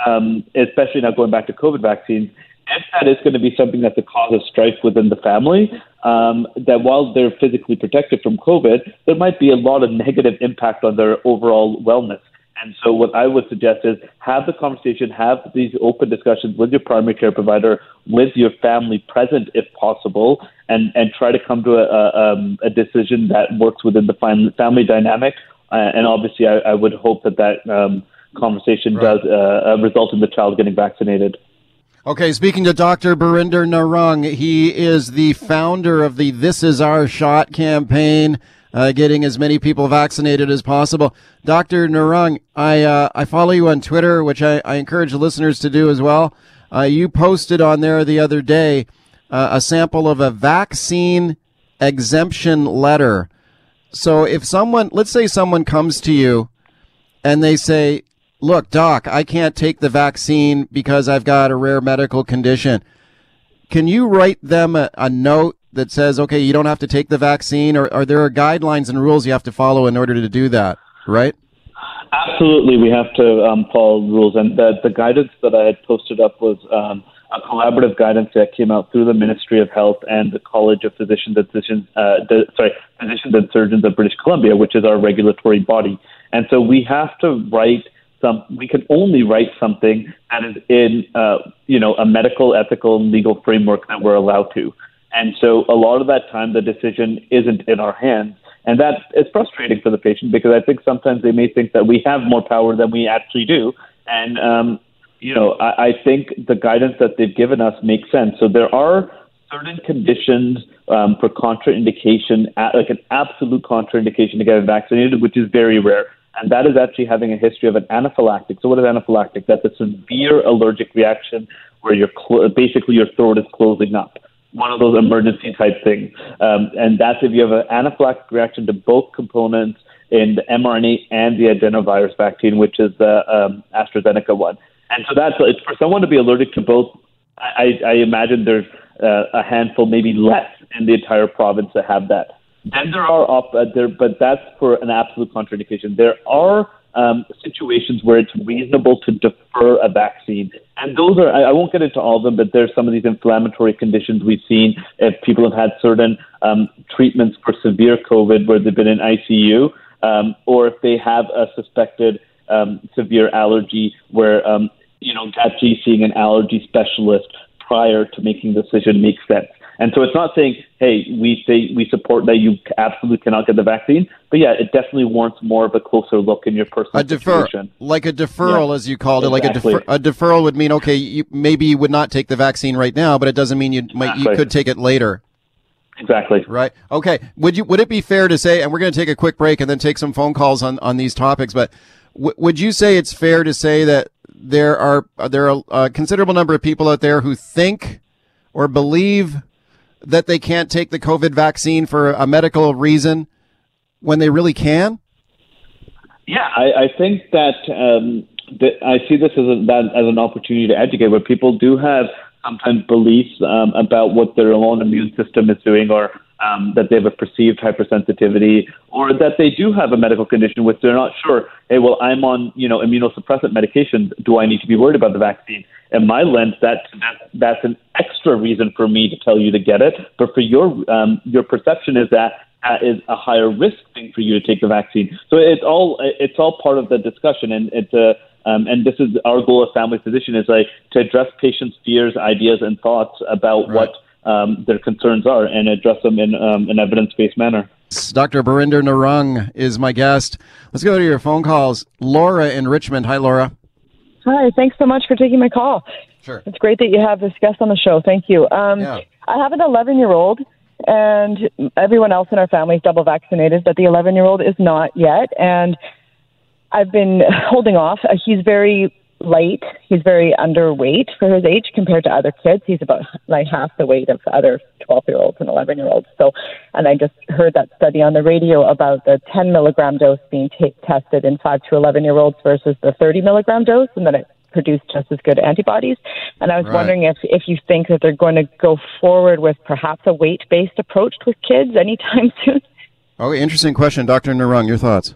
um, especially now going back to COVID vaccines, if that is going to be something that's a cause of strife within the family, um, that while they're physically protected from COVID, there might be a lot of negative impact on their overall wellness. And so, what I would suggest is have the conversation, have these open discussions with your primary care provider, with your family present if possible, and, and try to come to a, a, um, a decision that works within the family dynamic. Uh, and obviously, I, I, would hope that that um, conversation right. does uh, uh, result in the child getting vaccinated. Okay, speaking to Dr. Birinder Narang, he is the founder of the This Is Our Shot campaign. uh, getting as many people vaccinated as possible. Dr. Narang, I uh, I follow you on Twitter, which I, I encourage listeners to do as well. Uh, you posted on there the other day uh, a sample of a vaccine exemption letter. So if someone, let's say someone comes to you and they say, look, doc, I can't take the vaccine because I've got a rare medical condition. Can you write them a, a note that says, okay, you don't have to take the vaccine or are there guidelines and rules you have to follow in order to do that? Right? Absolutely, we have to um, follow rules, and the, the guidance that I had posted up was um, a collaborative guidance that came out through the Ministry of Health and the College of Physicians and Physicians, uh, the, sorry, Physicians and Surgeons of British Columbia, which is our regulatory body. And so we have to write some. We can only write something that is in, uh, you know, a medical, ethical, legal framework that we're allowed to. And so a lot of that time, the decision isn't in our hands. And that is frustrating for the patient because I think sometimes they may think that we have more power than we actually do. And, um, you know, I, I think the guidance that they've given us makes sense. So there are certain conditions um, for contraindication, like an absolute contraindication to get vaccinated, which is very rare. And that is actually having a history of an anaphylactic. So what is anaphylactic? That's a severe allergic reaction where your cl- basically your throat is closing up one of those emergency type things. Um, and that's if you have an anaphylactic reaction to both components in the mRNA and the adenovirus vaccine, which is the um, AstraZeneca one. And so that's it's for someone to be allergic to both. I, I imagine there's uh, a handful, maybe less, in the entire province that have that. Then there are op- uh, there, but that's for an absolute contraindication. There are um, situations where it's reasonable to defer a vaccine. And those are, I, I won't get into all of them, but there's some of these inflammatory conditions we've seen if people have had certain um, treatments for severe COVID where they've been in ICU, um, or if they have a suspected um, severe allergy where, um, you know, actually seeing an allergy specialist prior to making the decision makes sense. And so it's not saying, hey, we say we support that you absolutely cannot get the vaccine, but yeah, it definitely warrants more of a closer look in your personal a defer, situation. Like a deferral, Yeah. as you called Exactly. it, like a, defer, a deferral would mean okay, you, maybe you would not take the vaccine right now, but it doesn't mean you might you could take it later. Exactly. Right. Okay. Would you would it be fair to say, and we're going to take a quick break and then take some phone calls on on these topics, but w- would you say it's fair to say that there are there are a considerable number of people out there who think or believe that they can't take the COVID vaccine for a medical reason when they really can? Yeah, I, I think that, um, that I see this as, a, that, as an opportunity to educate, where people do have sometimes beliefs um, about what their own immune system is doing, or um, that they have a perceived hypersensitivity, or that they do have a medical condition which they're not sure. Hey, well, I'm on you know immunosuppressant medication. Do I need to be worried about the vaccine? In my lens, that, that that's an extra reason for me to tell you to get it. But for your um, your perception is that that is a higher risk thing for you to take the vaccine. So it's all it's all part of the discussion, and it's a um, and this is our goal as family physician is like to address patients' fears, ideas, and thoughts about what um, their concerns are, and address them in um, an evidence-based manner. Dr. Birinder Narang is my guest. Let's go to your phone calls. Laura in Richmond. Hi, Laura. Hi, thanks so much for taking my call. Sure. It's great that you have this guest on the show. Thank you. Um, Yeah. I have an 11 year old, and everyone else in our family is double vaccinated, but the 11 year old is not yet. And I've been holding off. He's very light. He's very underweight for his age compared to other kids. He's about like half the weight of other 12 year olds and 11 year olds. So, and I just heard that study on the radio about the 10 milligram dose being ta tested in 5 to 11 year olds versus the 30 milligram dose, and that it produced just as good antibodies. And I was Right. wondering if, if you think that they're going to go forward with perhaps a weight based approach with kids anytime soon. Okay, interesting question. Dr. Narang, your thoughts?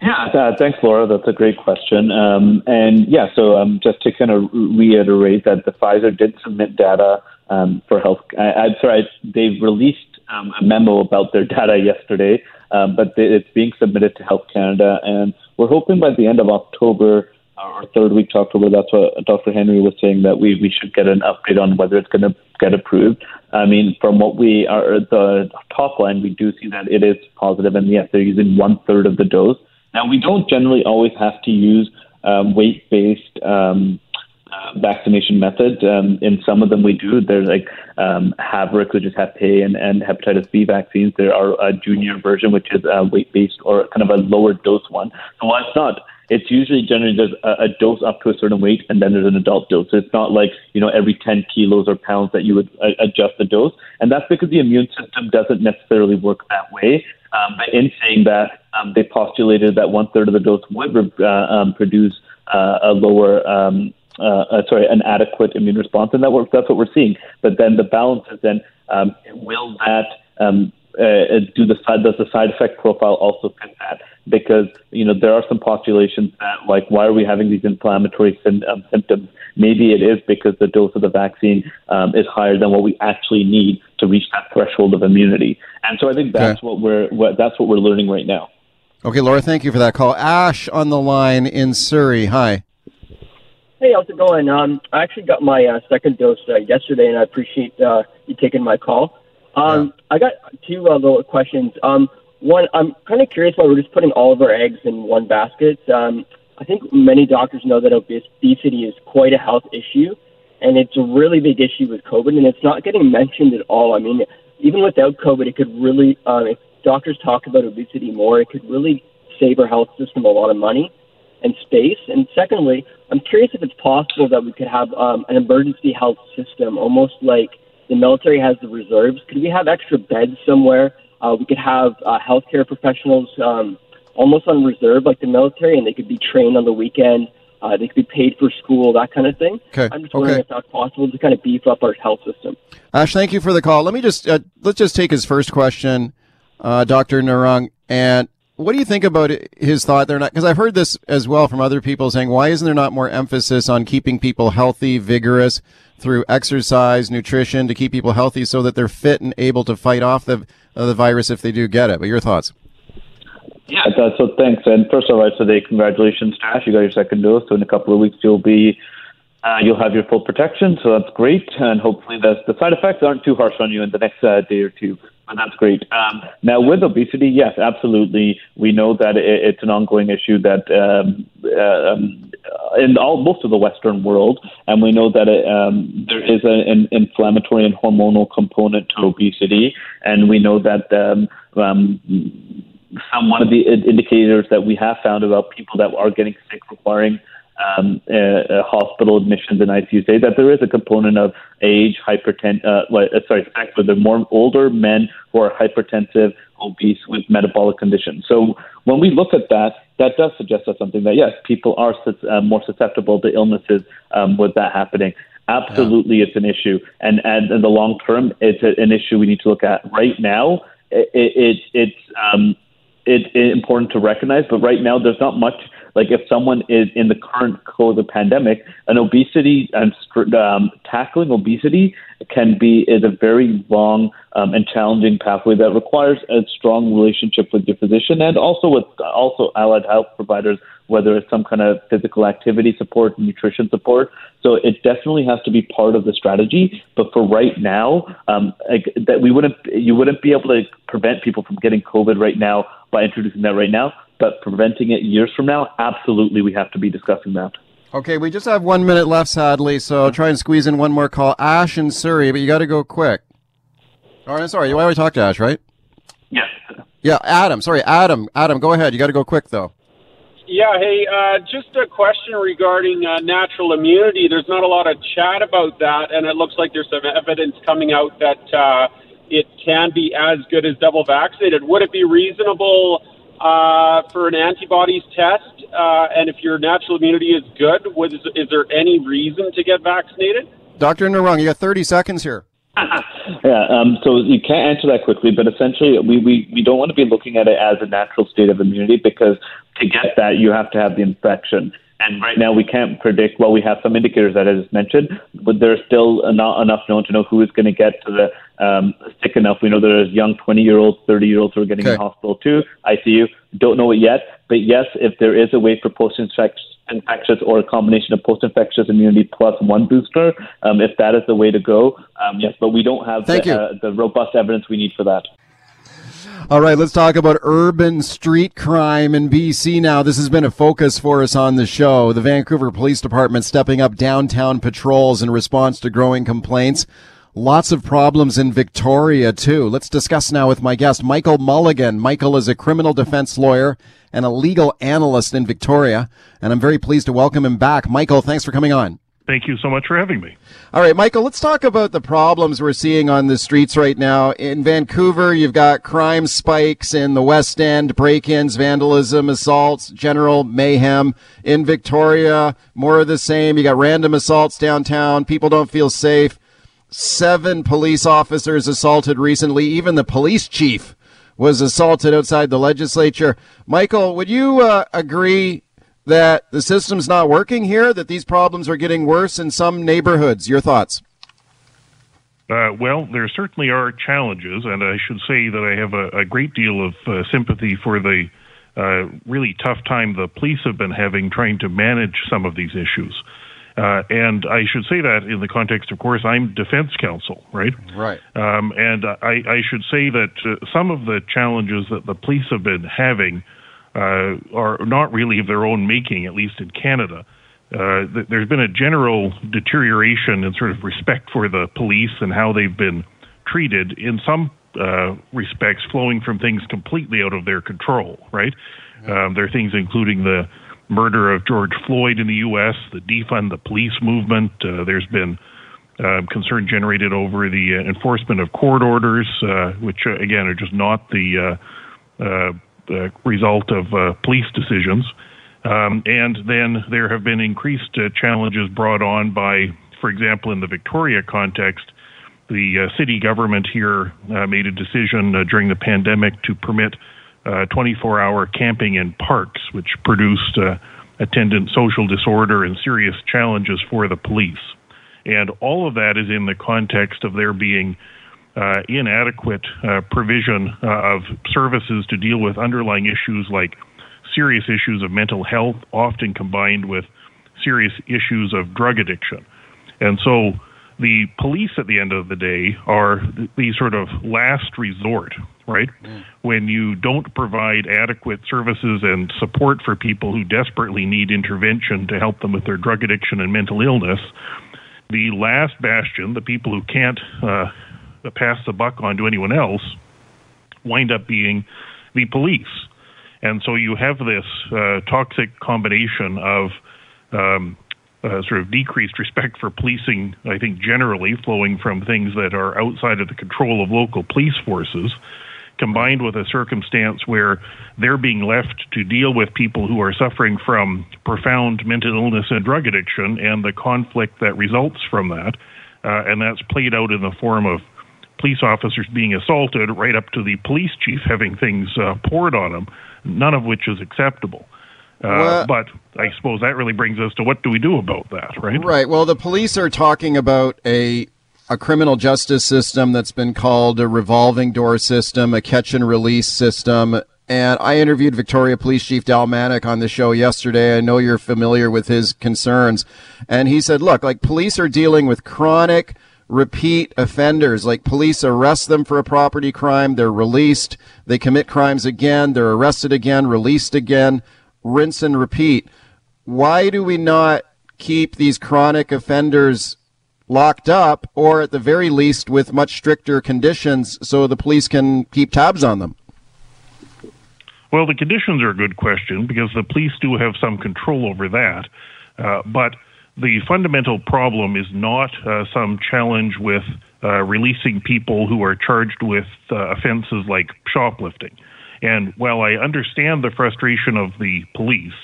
Yeah, uh, thanks, Laura. That's a great question. Um, and yeah, so um, just to kind of reiterate that the Pfizer did submit data um, for health. I, I'm sorry, I, they released um, a memo about their data yesterday, um, but they, it's being submitted to Health Canada, and we're hoping by the end of October or third week to October. That's what Dr. Henry was saying that we we should get an update on whether it's going to get approved. I mean, from what we are the top line, we do see that it is positive, and yes, they're using one third of the dose. Now, we don't generally always have to use um, weight-based um, uh, vaccination method. Um, in some of them, we do. There's like um, Havrix, which is Hep A, and, and hepatitis B vaccines. There are a junior version, which is a weight based or kind of a lower dose one. So while it's not it's usually generally there's a, a, dose up to a certain weight and then there's an adult dose. So it's not like, you know, every 10 kilos or pounds that you would uh, adjust the dose. And that's because the immune system doesn't necessarily work that way. Um, but in saying that, um, they postulated that one third of the dose would uh, um, produce uh, a lower, um, uh, uh, sorry, an adequate immune response. And that works, that's what we're seeing. But then the balance is then, um, will that, um, uh, do the side does the side effect profile also fit that? Because you know there are some postulations that like why are we having these inflammatory sim- um, symptoms? Maybe it is because the dose of the vaccine um, is higher than what we actually need to reach that threshold of immunity. And so I think that's okay. what we're what, that's what we're learning right now. Okay, Laura, thank you for that call. Ash on the line in Surrey. Hi. Hey, how's it going? Um, I actually got my uh, second dose uh, yesterday, and I appreciate uh, you taking my call. Um, yeah. I got two uh, little questions. Um, one, I'm kind of curious why we're just putting all of our eggs in one basket. Um, I think many doctors know that obesity is quite a health issue, and it's a really big issue with COVID, and it's not getting mentioned at all. I mean, even without COVID, it could really, uh, doctors talk about obesity more, it could really save our health system a lot of money and space. And secondly, I'm curious if it's possible that we could have um, an emergency health system, almost like the military has the reserves. Could we have extra beds somewhere? Uh, we could have uh, healthcare professionals um, almost on reserve, like the military, and they could be trained on the weekend. Uh, they could be paid for school, that kind of thing. Okay. I'm just wondering okay. if that's possible to kind of beef up our health system. Ash, thank you for the call. Let me just uh, let's just take his first question, uh, Dr. Narang, and what do you think about his thought there? Because I've heard this as well from other people saying, why isn't there not more emphasis on keeping people healthy, vigorous? through exercise, nutrition to keep people healthy so that they're fit and able to fight off the uh, the virus if they do get it. But your thoughts? Yeah, so thanks. And first of all, I'd say congratulations, Tash. You got your second dose. So in a couple of weeks, you'll be uh, you'll have your full protection. So that's great. And hopefully, the the side effects aren't too harsh on you in the next uh, day or two. But that's great. Um, now, with obesity, yes, absolutely. We know that it, it's an ongoing issue that um, uh, um, in all most of the Western world, and we know that it, um, there is a, an inflammatory and hormonal component to obesity, and we know that um, um, some one of the indicators that we have found about people that are getting sick requiring um, uh, uh, hospital admissions and ICU say that there is a component of age, hypertension, uh, uh, sorry, sex, where they're more older men who are hypertensive, obese with metabolic conditions. So when we look at that, that does suggest us something that yes, people are uh, more susceptible to illnesses um, with that happening. Absolutely, yeah. it's an issue, and, and in the long term, it's a, an issue we need to look at. Right now, it, it, it's um, it's important to recognize, but right now, there's not much like if someone is in the current COVID pandemic, an obesity and um, tackling obesity can be is a very long um, and challenging pathway that requires a strong relationship with your physician and also with also allied health providers, whether it's some kind of physical activity support, nutrition support. So it definitely has to be part of the strategy. But for right now, um, like, that we wouldn't you wouldn't be able to prevent people from getting COVID right now by introducing that right now but preventing it years from now, absolutely, we have to be discussing that. Okay, we just have one minute left, sadly, so I'll try and squeeze in one more call. Ash in Surrey, but you got to go quick. All right, sorry, you already talked to Ash, right? Yes. Yeah, Adam. Sorry, Adam. Adam, go ahead. You got to go quick, though. Yeah, hey, uh, just a question regarding uh, natural immunity. There's not a lot of chat about that, and it looks like there's some evidence coming out that uh, it can be as good as double vaccinated. Would it be reasonable? Uh, for an antibodies test, uh, and if your natural immunity is good, was, is there any reason to get vaccinated? Dr. Narang, you got 30 seconds here. yeah, um, so you can't answer that quickly, but essentially, we, we, we don't want to be looking at it as a natural state of immunity because to get that, you have to have the infection. And right now, we can't predict. Well, we have some indicators that I just mentioned, but there's still not enough known to know who is going to get to the um, sick enough. We know there's young 20 year olds, 30 year olds who are getting okay. in hospital too, ICU. Don't know it yet, but yes, if there is a way for post infectious or a combination of post infectious immunity plus one booster, um, if that is the way to go, um, yes, but we don't have the, uh, the robust evidence we need for that. All right, let's talk about urban street crime in BC now. This has been a focus for us on the show. The Vancouver Police Department stepping up downtown patrols in response to growing complaints. Lots of problems in Victoria, too. Let's discuss now with my guest, Michael Mulligan. Michael is a criminal defense lawyer and a legal analyst in Victoria, and I'm very pleased to welcome him back. Michael, thanks for coming on. Thank you so much for having me. All right, Michael, let's talk about the problems we're seeing on the streets right now. In Vancouver, you've got crime spikes in the West End, break-ins, vandalism, assaults, general mayhem. In Victoria, more of the same. You got random assaults downtown. People don't feel safe. Seven police officers assaulted recently. Even the police chief was assaulted outside the legislature. Michael, would you uh, agree that the system's not working here, that these problems are getting worse in some neighborhoods. Your thoughts? Uh, well, there certainly are challenges, and I should say that I have a, a great deal of uh, sympathy for the uh, really tough time the police have been having trying to manage some of these issues. Uh, and I should say that in the context, of course, I'm defense counsel, right? Right. Um, and I, I, should say that uh, some of the challenges that the police have been having uh, are not really of their own making, at least in Canada. Uh, there's been a general deterioration in sort of respect for the police and how they've been treated in some uh, respects flowing from things completely out of their control, right? Um, there are things including the murder of George Floyd in the U.S., the defund the police movement. Uh, there's been uh, concern generated over the uh, enforcement of court orders, uh, which uh, again are just not the uh, uh, result of uh, police decisions. Um, and then there have been increased uh, challenges brought on by, for example, in the Victoria context, the uh, city government here uh, made a decision uh, during the pandemic to permit 24 hour camping in parks, which produced attendant social disorder and serious challenges for the police. And all of that is in the context of there being uh, inadequate uh, provision uh, of services to deal with underlying issues like serious issues of mental health, often combined with serious issues of drug addiction. And so the police at the end of the day are the sort of last resort, right? Mm. When you don't provide adequate services and support for people who desperately need intervention to help them with their drug addiction and mental illness, the last bastion, the people who can't uh, pass the buck on to anyone else wind up being the police. And so you have this uh, toxic combination of um, uh, sort of decreased respect for policing, I think, generally flowing from things that are outside of the control of local police forces, combined with a circumstance where they're being left to deal with people who are suffering from profound mental illness and drug addiction and the conflict that results from that. Uh, and that's played out in the form of police officers being assaulted, right up to the police chief having things uh, poured on him, none of which is acceptable. Uh, well, but I suppose that really brings us to what do we do about that, right? Right. Well, the police are talking about a a criminal justice system that's been called a revolving door system, a catch and release system. And I interviewed Victoria Police Chief Del Manak on the show yesterday. I know you're familiar with his concerns. And he said, look, like police are dealing with chronic repeat offenders. Like police arrest them for a property crime, they're released, they commit crimes again, they're arrested again, released again, rinse and repeat. Why do we not keep these chronic offenders locked up or at the very least with much stricter conditions so the police can keep tabs on them? Well, the conditions are a good question because the police do have some control over that. Uh, but the fundamental problem is not uh, some challenge with uh, releasing people who are charged with uh, offenses like shoplifting. And while I understand the frustration of the police,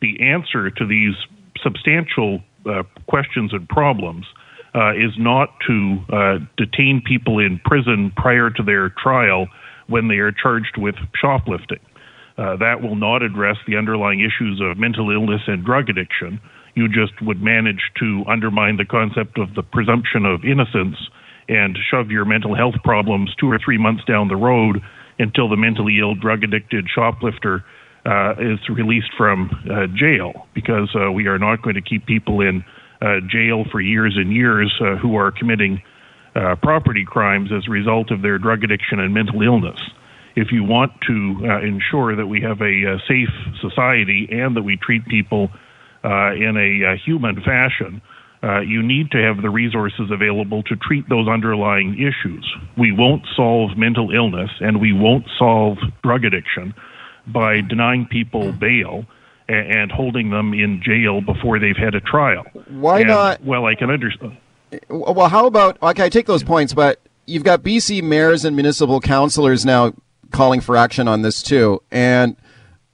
the answer to these substantial uh, questions and problems uh, is not to uh, detain people in prison prior to their trial when they are charged with shoplifting. that will not address the underlying issues of mental illness and drug addiction you just would manage to undermine the concept of the presumption of innocence and shove your mental health problems two or three months down the road until the mentally ill, drug addicted shoplifter uh, is released from uh, jail because uh, we are not going to keep people in uh, jail for years and years uh, who are committing uh, property crimes as a result of their drug addiction and mental illness. if you want to ensure that we have a, safe society and that we treat people uh, in a, uh, human fashion, uh, you need to have the resources available to treat those underlying issues. We won't solve mental illness and we won't solve drug addiction by denying people bail and holding them in jail before they've had a trial. Why And, not- Well, I can understand. Well, how about okay? I take those points, but you've got BC mayors and municipal councillors now calling for action on this too, and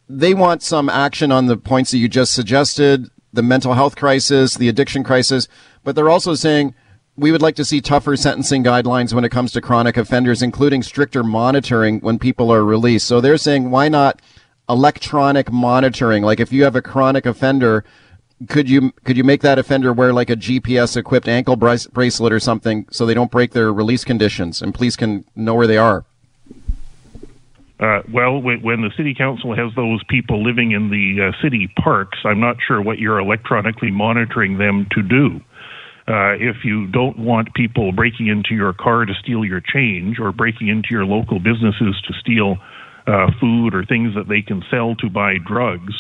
they want some action on the points that you just suggested: the mental health crisis, the addiction crisis. But they're also saying we would like to see tougher sentencing guidelines when it comes to chronic offenders, including stricter monitoring when people are released. So they're saying why not electronic monitoring? Like if you have a chronic offender could you could you make that offender wear like a GPS equipped ankle brace, bracelet or something so they don't break their release conditions and police can know where they are? Uh, well, when, the city council has those people living in the uh, city parks, I'm not sure what you're electronically monitoring them to do. Uh, if you don't want people breaking into your car to steal your change or breaking into your local businesses to steal uh, food or things that they can sell to buy drugs,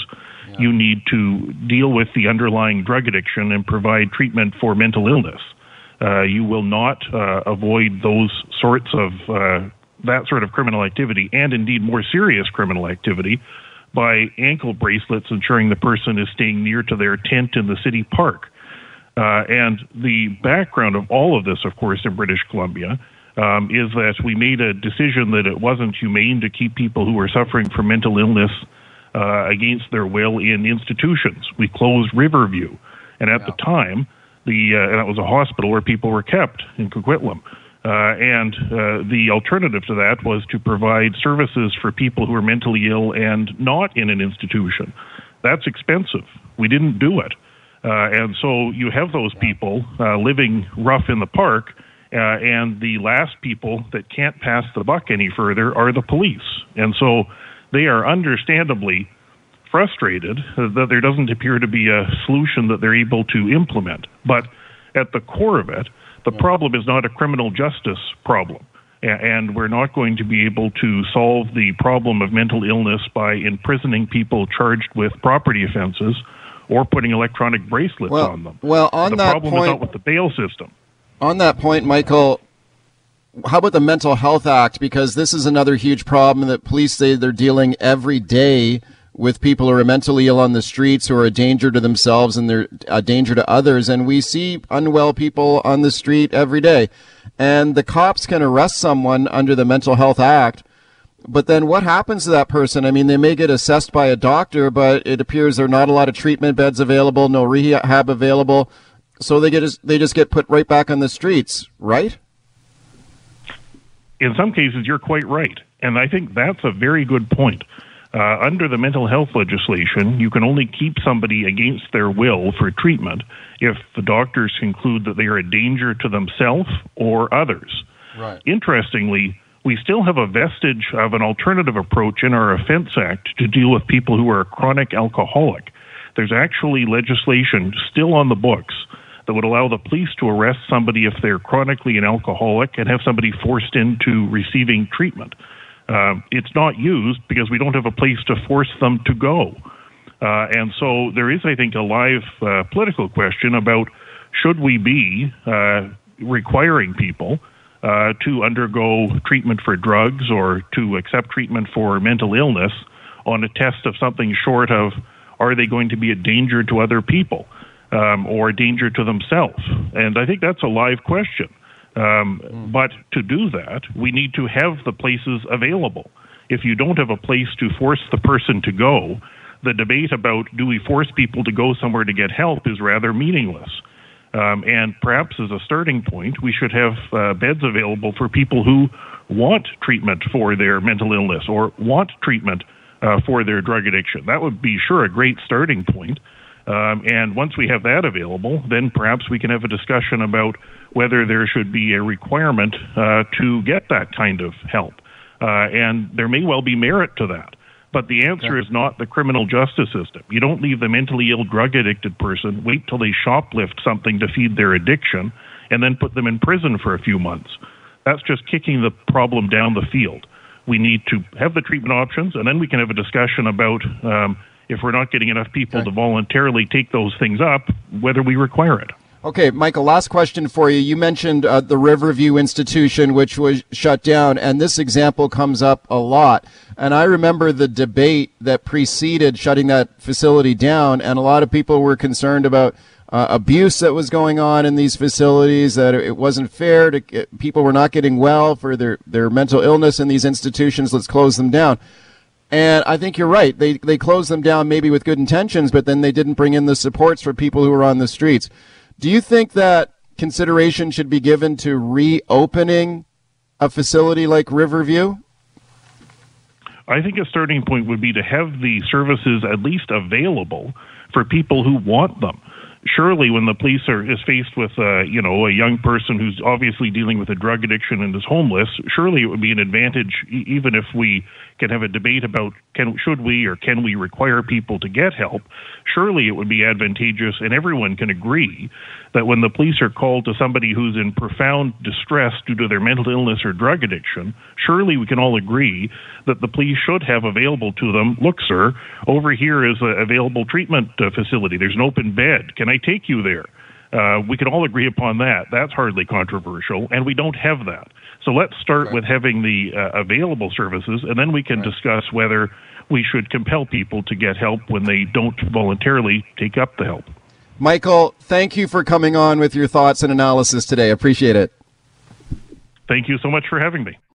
you need to deal with the underlying drug addiction and provide treatment for mental illness. Uh, you will not uh, avoid those sorts of uh, that sort of criminal activity, and indeed more serious criminal activity, by ankle bracelets ensuring the person is staying near to their tent in the city park. Uh, and the background of all of this, of course, in British Columbia, um, is that we made a decision that it wasn't humane to keep people who were suffering from mental illness uh, against their will in institutions. We closed Riverview, and at the time, the uh, and that was a hospital where people were kept in Coquitlam. Uh, and uh, the alternative to that was to provide services for people who are mentally ill and not in an institution. That's expensive. We didn't do it. Uh, and so you have those people uh, living rough in the park, uh, and the last people that can't pass the buck any further are the police. And so they are understandably frustrated that there doesn't appear to be a solution that they're able to implement. But at the core of it, the problem is not a criminal justice problem. And we're not going to be able to solve the problem of mental illness by imprisoning people charged with property offenses or putting electronic bracelets Well- on them. well, on the that problem is point- not with the bail system. On that point, Michael, how about the Mental Health Act? Because this is another huge problem that police say they're dealing every day with people who are mentally ill on the streets, who are a danger to themselves and they're a danger to others. And we see unwell people on the street every day. And the cops can arrest someone under the Mental Health Act. But then what happens to that person? I mean, they may get assessed by a doctor, but it appears there are not a lot of treatment beds available, no rehab available. So they get they just get put right back on the streets, right? in some cases, you're quite right. And I think that's a very good point. Uh, under the mental health legislation, you can only keep somebody against their will for treatment if the doctors conclude that they are a danger to themselves or others. Right. Interestingly, we still have a vestige of an alternative approach in our Offense Act to deal with people who are a chronic alcoholic. There's actually legislation still on the books that would allow the police to arrest somebody if they're chronically an alcoholic and have somebody forced into receiving treatment. Uh, it's not used because we don't have a place to force them to go. Uh, and so there is, I think, a live uh, political question about should we be uh, requiring people uh, to undergo treatment for drugs or to accept treatment for mental illness on a test of something short of are they going to be a danger to other people um, or a danger to themselves? And I think that's a live question. Um, But to do that, we need to have the places available. If you don't have a place to force the person to go, the debate about do we force people to go somewhere to get help is rather meaningless. Um, and perhaps as a starting point, we should have uh, beds available for people who want treatment for their mental illness or want treatment uh, for their drug addiction. That would be sure a great starting point. Um, and once we have that available, then perhaps we can have a discussion about whether there should be a requirement uh, to get that kind of help. Uh, and there may well be merit to that. But the answer is not the criminal justice system. You don't leave the mentally ill, drug addicted person, wait till they shoplift something to feed their addiction, and then put them in prison for a few months. That's just kicking the problem down the field. we need to have the treatment options, and then we can have a discussion about um, if we're not getting enough people to voluntarily take those things up, whether we require it. Okay, Michael, last question for you. You mentioned uh, the Riverview Institution, which was shut down, and this example comes up a lot. And I remember the debate that preceded shutting that facility down, and a lot of people were concerned about uh, abuse that was going on in these facilities, that it wasn't fair to people were not getting well for their, their mental illness in these institutions. Let's close them down. And I think you're right. They they closed them down maybe with good intentions, but then they didn't bring in the supports for people who were on the streets. Do you think that consideration should be given to reopening a facility like Riverview? I think a starting point would be to have the services at least available for people who want them. Surely, when the police are is faced with, uh, you know, a young person who's obviously dealing with a drug addiction and is homeless, surely it would be an advantage, even if we can have a debate about can should we or can we require people to get help. Surely, it would be advantageous, and everyone can agree that when the police are called to somebody who's in profound distress due to their mental illness or drug addiction, surely we can all agree that the police should have available to them, look, sir, over here is a available treatment uh, facility. There's an open bed. Can I take you there? Uh, we can all agree upon that. That's hardly controversial, and we don't have that. So let's start with having the uh, available services, and then we can discuss whether we should compel people to get help when they don't voluntarily take up the help. Michael, thank you for coming on with your thoughts and analysis today. Appreciate it. Thank you so much for having me.